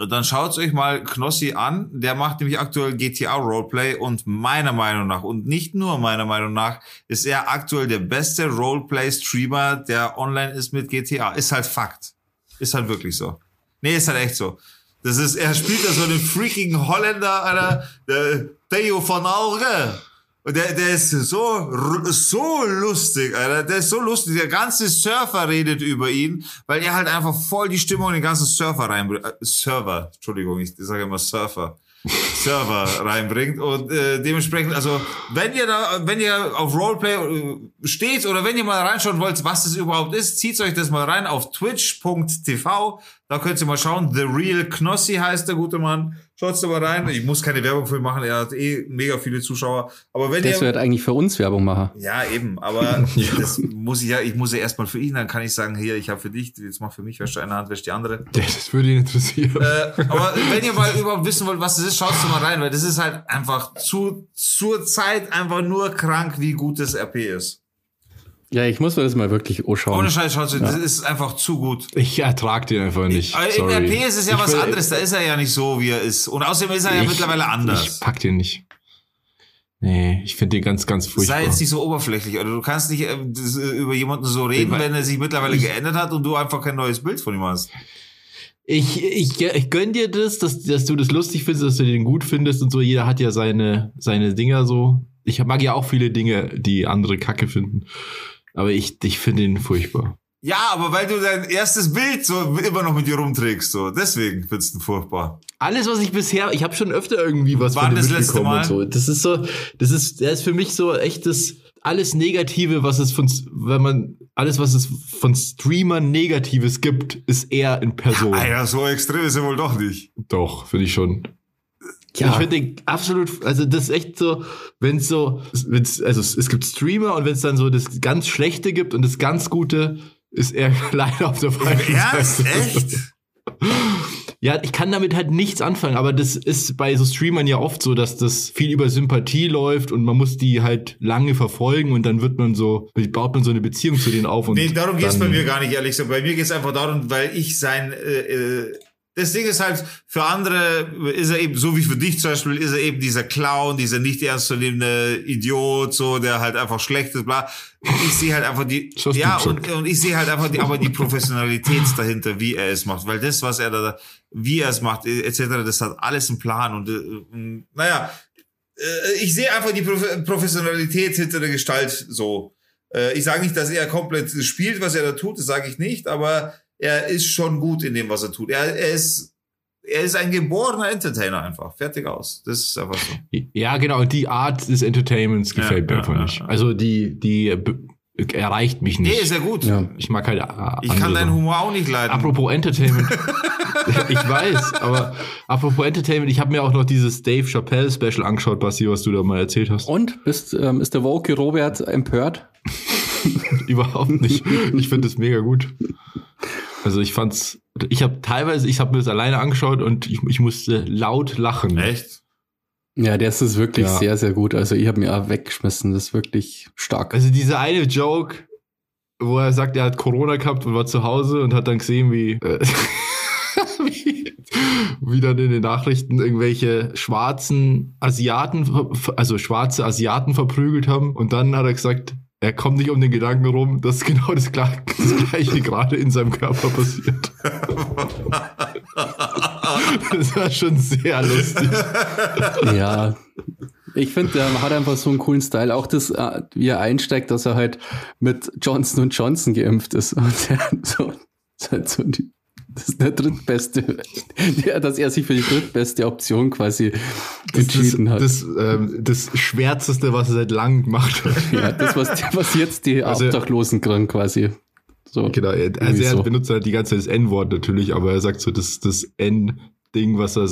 dann schaut euch mal Knossi an. Der macht nämlich aktuell GTA Roleplay und meiner Meinung nach und nicht nur meiner Meinung nach ist er aktuell der beste Roleplay-Streamer, der online ist mit GTA. Ist halt Fakt. Ist halt wirklich so. Nee, ist halt echt so. Das ist, er spielt da so einen freaking Holländer, Alter, der Theo van Auge. Und der, der ist so, so lustig, Alter. Der ist so lustig. Der ganze Surfer redet über ihn, weil er halt einfach voll die Stimmung in den ganzen Surfer reinbringt. Äh, Server, Entschuldigung, ich sage immer Surfer. Server reinbringt und äh, dementsprechend, also wenn ihr da, wenn ihr auf Roleplay äh, steht oder wenn ihr mal reinschauen wollt, was das überhaupt ist, zieht euch das mal rein auf twitch.tv, da könnt ihr mal schauen, The Real Knossi heißt der gute Mann, schaut's da mal rein, ich muss keine Werbung für ihn machen, er hat eh mega viele Zuschauer, aber wenn Das ihr... wird eigentlich für uns Werbung machen. Ja, eben, aber das muss ich ja, ich muss ja erstmal für ihn, dann kann ich sagen, hier, ich habe für dich, jetzt mach für mich, wäscht eine Hand, wäscht die andere. Das würde ihn interessieren. Äh, aber wenn ihr mal überhaupt wissen wollt, was das ist, schaut mal rein, weil das ist halt einfach zu, zur Zeit einfach nur krank, wie gut das RP ist. Ja, ich muss mir das mal wirklich anschauen. Ohne Scheiß, schaut das ist einfach zu gut. Ich ertrag den einfach nicht. Aber Im Sorry. RP ist es ja Ich was will- anderes, da ist er ja nicht so, wie er ist. Und außerdem ist er ja ich- mittlerweile anders. Ich pack den nicht. Nee, ich finde den ganz, ganz furchtbar. Sei jetzt nicht so oberflächlich, oder du kannst nicht äh, das, äh, über jemanden so reden, Ich- wenn er sich mittlerweile geändert hat und du einfach kein neues Bild von ihm hast. Ich, ich, ich gönn dir das, dass, dass du das lustig findest, dass du den gut findest und so. Jeder hat ja seine, seine Dinger so. Ich mag ja auch viele Dinge, die andere Kacke finden. Aber ich, ich finde ihn furchtbar. Ja, aber weil du dein erstes Bild so immer noch mit dir rumträgst, so. Deswegen findest du ihn furchtbar. Alles, was ich bisher, ich habe schon öfter irgendwie was Wann von dem das Mal? und so. Das ist so, das ist, der ist für mich so echt das alles Negative, was es von, wenn man alles, was es von Streamern Negatives gibt, ist er in Person. Alter, so extrem ist er wohl doch nicht. Doch, finde ich schon. Ja. Ich finde den absolut, also das ist echt so, wenn es so, wenn's, also es, es gibt Streamer und wenn es dann so das ganz Schlechte gibt und das ganz Gute, ist er leider auf der falschen Ernst? Seite. Echt? Ja, ich kann damit halt nichts anfangen, aber das ist bei so Streamern ja oft so, dass das viel über Sympathie läuft und man muss die halt lange verfolgen und dann wird man so, baut man so eine Beziehung zu denen auf. Und Nee, darum geht's bei dann- mir gar nicht, ehrlich gesagt. Bei mir geht's einfach darum, weil ich sein, äh, äh, das Ding ist halt, für andere ist er eben, so wie für dich zum Beispiel, ist er eben dieser Clown, dieser nicht ernstzunehmende Idiot, so, der halt einfach schlecht ist, bla. Ich sehe halt einfach die, ja, und, und ich sehe halt einfach die, aber die Professionalität dahinter, wie er es macht, weil das, was er da, wie er es macht, etc., das hat alles einen Plan und, äh, naja, äh, ich sehe einfach die Prof Professionalität hinter der Gestalt so. Äh, ich sage nicht, dass er komplett spielt, was er da tut, das sage ich nicht, aber er ist schon gut in dem, was er tut. Er, er ist, er ist ein geborener Entertainer einfach. Fertig aus. Das ist einfach so. Ja, genau. Die Art des Entertainments gefällt Ja, mir einfach ja, nicht. ja. Also die, die be- erreicht mich nicht. Nee, ist ja gut. Ja. ich mag halt äh, Ich kann andere deinen. Humor auch nicht leiden. Apropos Entertainment. ich weiß, aber apropos Entertainment, ich habe mir auch noch dieses Dave Chappelle Special angeschaut, Basti, was du da mal erzählt hast. Und bist, ähm, ist der Woke Robert empört? Überhaupt nicht. Ich finde das mega gut. Also ich fand's, ich habe teilweise, ich habe mir das alleine angeschaut und ich, ich musste laut lachen. Echt? Ja, der ist es wirklich Ja. sehr, sehr gut. Also ich habe mir auch weggeschmissen. Das ist wirklich stark. Also dieser eine Joke, wo er sagt, er hat Corona gehabt und war zu Hause und hat dann gesehen, wie, äh, wie, wie dann in den Nachrichten irgendwelche schwarzen Asiaten, also schwarze Asiaten verprügelt haben. Und dann hat er gesagt, er kommt nicht um den Gedanken rum, dass genau das, Gla- das Gleiche gerade in seinem Körper passiert. Das war schon sehr lustig. Ja, ich finde, der hat einfach so einen coolen Style. Auch das, äh, wie er einsteigt, dass er halt mit Johnson Johnson geimpft ist. Und der so, halt so die, das ist der drittbeste, dass er sich für die drittbeste Option quasi entschieden hat. Das, ähm, das Schwärzeste, was er seit langem gemacht hat. ja, das, was, was jetzt die Also- Obdachlosen kriegen quasi. So. Genau, er, also er so. benutzt halt die ganze Zeit das N-Wort natürlich, aber er sagt so, das ist das N-Ding, was er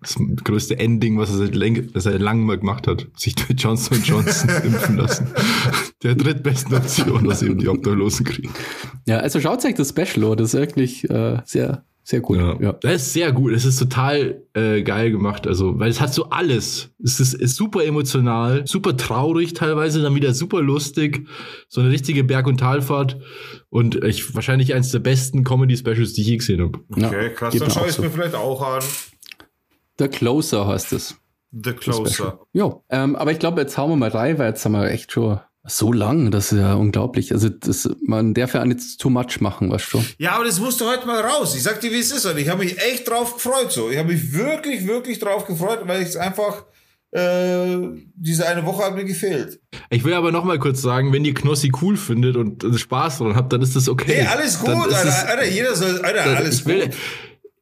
das größte N-Ding, was er seit, läng, seit langem mal gemacht hat, sich mit Johnson Johnson impfen lassen. Der drittbesten Option, was eben die Obdachlosen kriegen. Ja, also schaut euch das Special an. Das ist wirklich äh, sehr, sehr gut. Ja. Das ist sehr gut. Es ist total äh, geil gemacht. Also, weil es hat so alles. Es ist, ist super emotional, super traurig teilweise, dann wieder super lustig. So eine richtige Berg- und Talfahrt. Und ich, wahrscheinlich eines der besten Comedy-Specials, die ich je gesehen habe. Ja, Okay, krass. Dann schaue ich es so. mir vielleicht auch an. The Closer heißt es. The Closer. Ja, ähm, aber ich glaube, jetzt hauen wir mal rein, weil jetzt haben wir echt schon so lang. Das ist ja unglaublich. Also das, man darf ja nicht too much machen, weißt du? Ja, aber das musste heute mal raus. Ich sag dir, wie es ist. Und ich habe mich echt drauf gefreut. So, ich habe mich wirklich, wirklich drauf gefreut, weil ich es einfach äh, diese eine Woche hat mir gefehlt. Ich will aber noch mal kurz sagen, wenn ihr Knossi cool findet und äh, Spaß daran habt, dann ist das okay. Hey, alles gut, Alter, Alter, jeder soll, Alter, alles ich will, gut.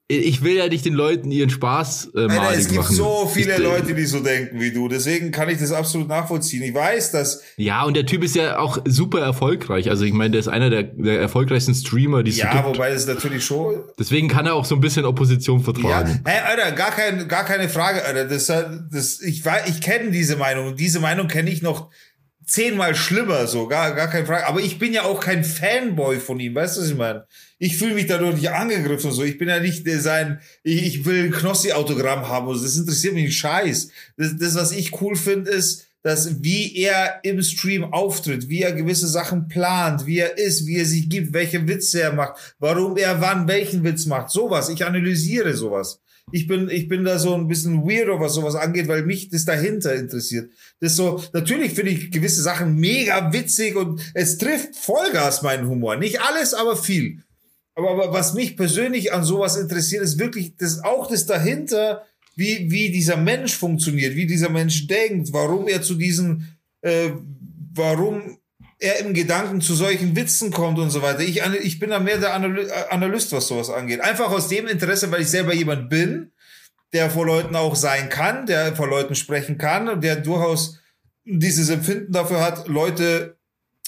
Ich will ja nicht den Leuten ihren Spaß äh, Alter, malig es gibt machen. so viele ich, Leute, die so denken wie du. Deswegen kann ich das absolut nachvollziehen. Ich weiß, dass Ja, und der Typ ist ja auch super erfolgreich. Also ich meine, der ist einer der, der erfolgreichsten Streamer, die es so ja, gibt. wobei das natürlich schon Deswegen kann er auch so ein bisschen Opposition Ja, vertragen. hey, Alter, gar, kein, gar keine Frage, Alter. Das, das, ich weiß, ich kenne diese Meinung. Und diese Meinung kenne ich noch zehnmal schlimmer, so, gar, gar keine Frage. Aber ich bin ja auch kein Fanboy von ihm, weißt du, was ich meine? Ich fühle mich dadurch nicht angegriffen und so. Ich bin ja nicht der sein, ich, ich will ein Knossi-Autogramm haben. und so. Das interessiert mich nicht scheiß. Das, das was ich cool finde, ist, dass wie er im Stream auftritt, wie er gewisse Sachen plant, wie er ist, wie er sich gibt, welche Witze er macht, warum er wann welchen Witz macht, sowas. Ich analysiere sowas. Ich bin, ich bin da so ein bisschen weirdo, was sowas angeht, weil mich das dahinter interessiert. Das so, natürlich finde ich gewisse Sachen mega witzig und es trifft Vollgas meinen Humor. Nicht alles, aber viel. Aber, aber was mich persönlich an sowas interessiert, ist wirklich das, auch das dahinter, wie, wie dieser Mensch funktioniert, wie dieser Mensch denkt, warum er zu diesen, äh, warum er im Gedanken zu solchen Witzen kommt und so weiter. Ich, ich bin da mehr der Analy Analyst, was sowas angeht. Einfach aus dem Interesse, weil ich selber jemand bin, der vor Leuten auch sein kann, der vor Leuten sprechen kann und der durchaus dieses Empfinden dafür hat, Leute,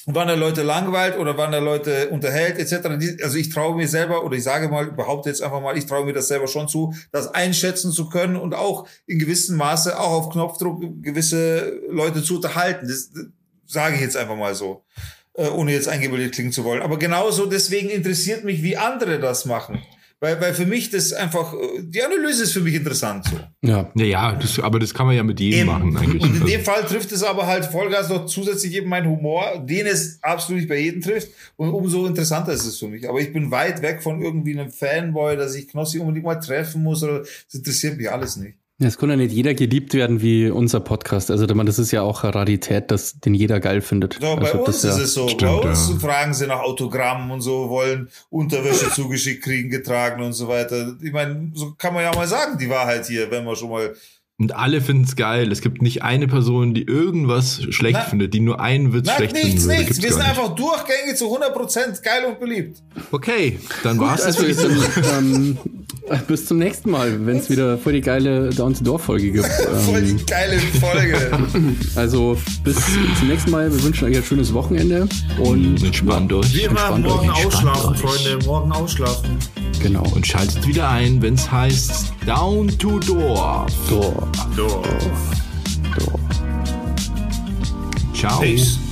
wann er Leute langweilt oder wann er Leute unterhält, etc. Also ich traue mir selber, oder ich sage mal, behaupte jetzt einfach mal, ich traue mir das selber schon zu, das einschätzen zu können und auch in gewissem Maße auch auf Knopfdruck gewisse Leute zu unterhalten. Das, das sage ich jetzt einfach mal so, äh, ohne jetzt eingebildet klingen zu wollen. Aber genauso deswegen interessiert mich, wie andere das machen. Weil, weil für mich das einfach, äh, die Analyse ist für mich interessant so. Ja. Naja, das, aber das kann man ja mit jedem Eben. machen eigentlich. Und in Also- dem Fall trifft es aber halt Vollgas noch zusätzlich eben meinen Humor, den es absolut nicht bei jedem trifft. Und umso interessanter ist es für mich. Aber ich bin weit weg von irgendwie einem Fanboy, dass ich Knossi unbedingt mal treffen muss. Oder das interessiert mich alles nicht. Es kann ja nicht jeder geliebt werden wie unser Podcast. Also ich meine, das ist ja auch eine Rarität, dass den jeder geil findet. So, bei also, uns das ja, ist es so. Stimmt, bei uns ja. fragen sie nach Autogrammen und so, wollen Unterwäsche zugeschickt kriegen, getragen und so weiter. Ich meine, so kann man ja mal sagen, die Wahrheit hier, wenn wir schon mal Und alle finden es geil. Es gibt nicht eine Person, die irgendwas schlecht Na- findet, die nur einen Witz Nein, schlecht nichts, finden würde. nichts. Gibt's Wir sind nicht. einfach durchgängig zu 100% geil und beliebt. Okay, dann war's das Also für jetzt, diese ähm, bis zum nächsten Mal, wenn es wieder voll die geile Down to Door Folge gibt. Voll Ähm, die geile Folge. also bis zum nächsten Mal. Wir wünschen euch ein schönes Wochenende und Entspannt euch. Immer, Entspannt morgen euch, entspannt ausschlafen, euch. Freunde. Morgen ausschlafen. genau. Und schaltet wieder ein, wenn es heißt Down to Door. Door, So. Door. Ciao. Peace.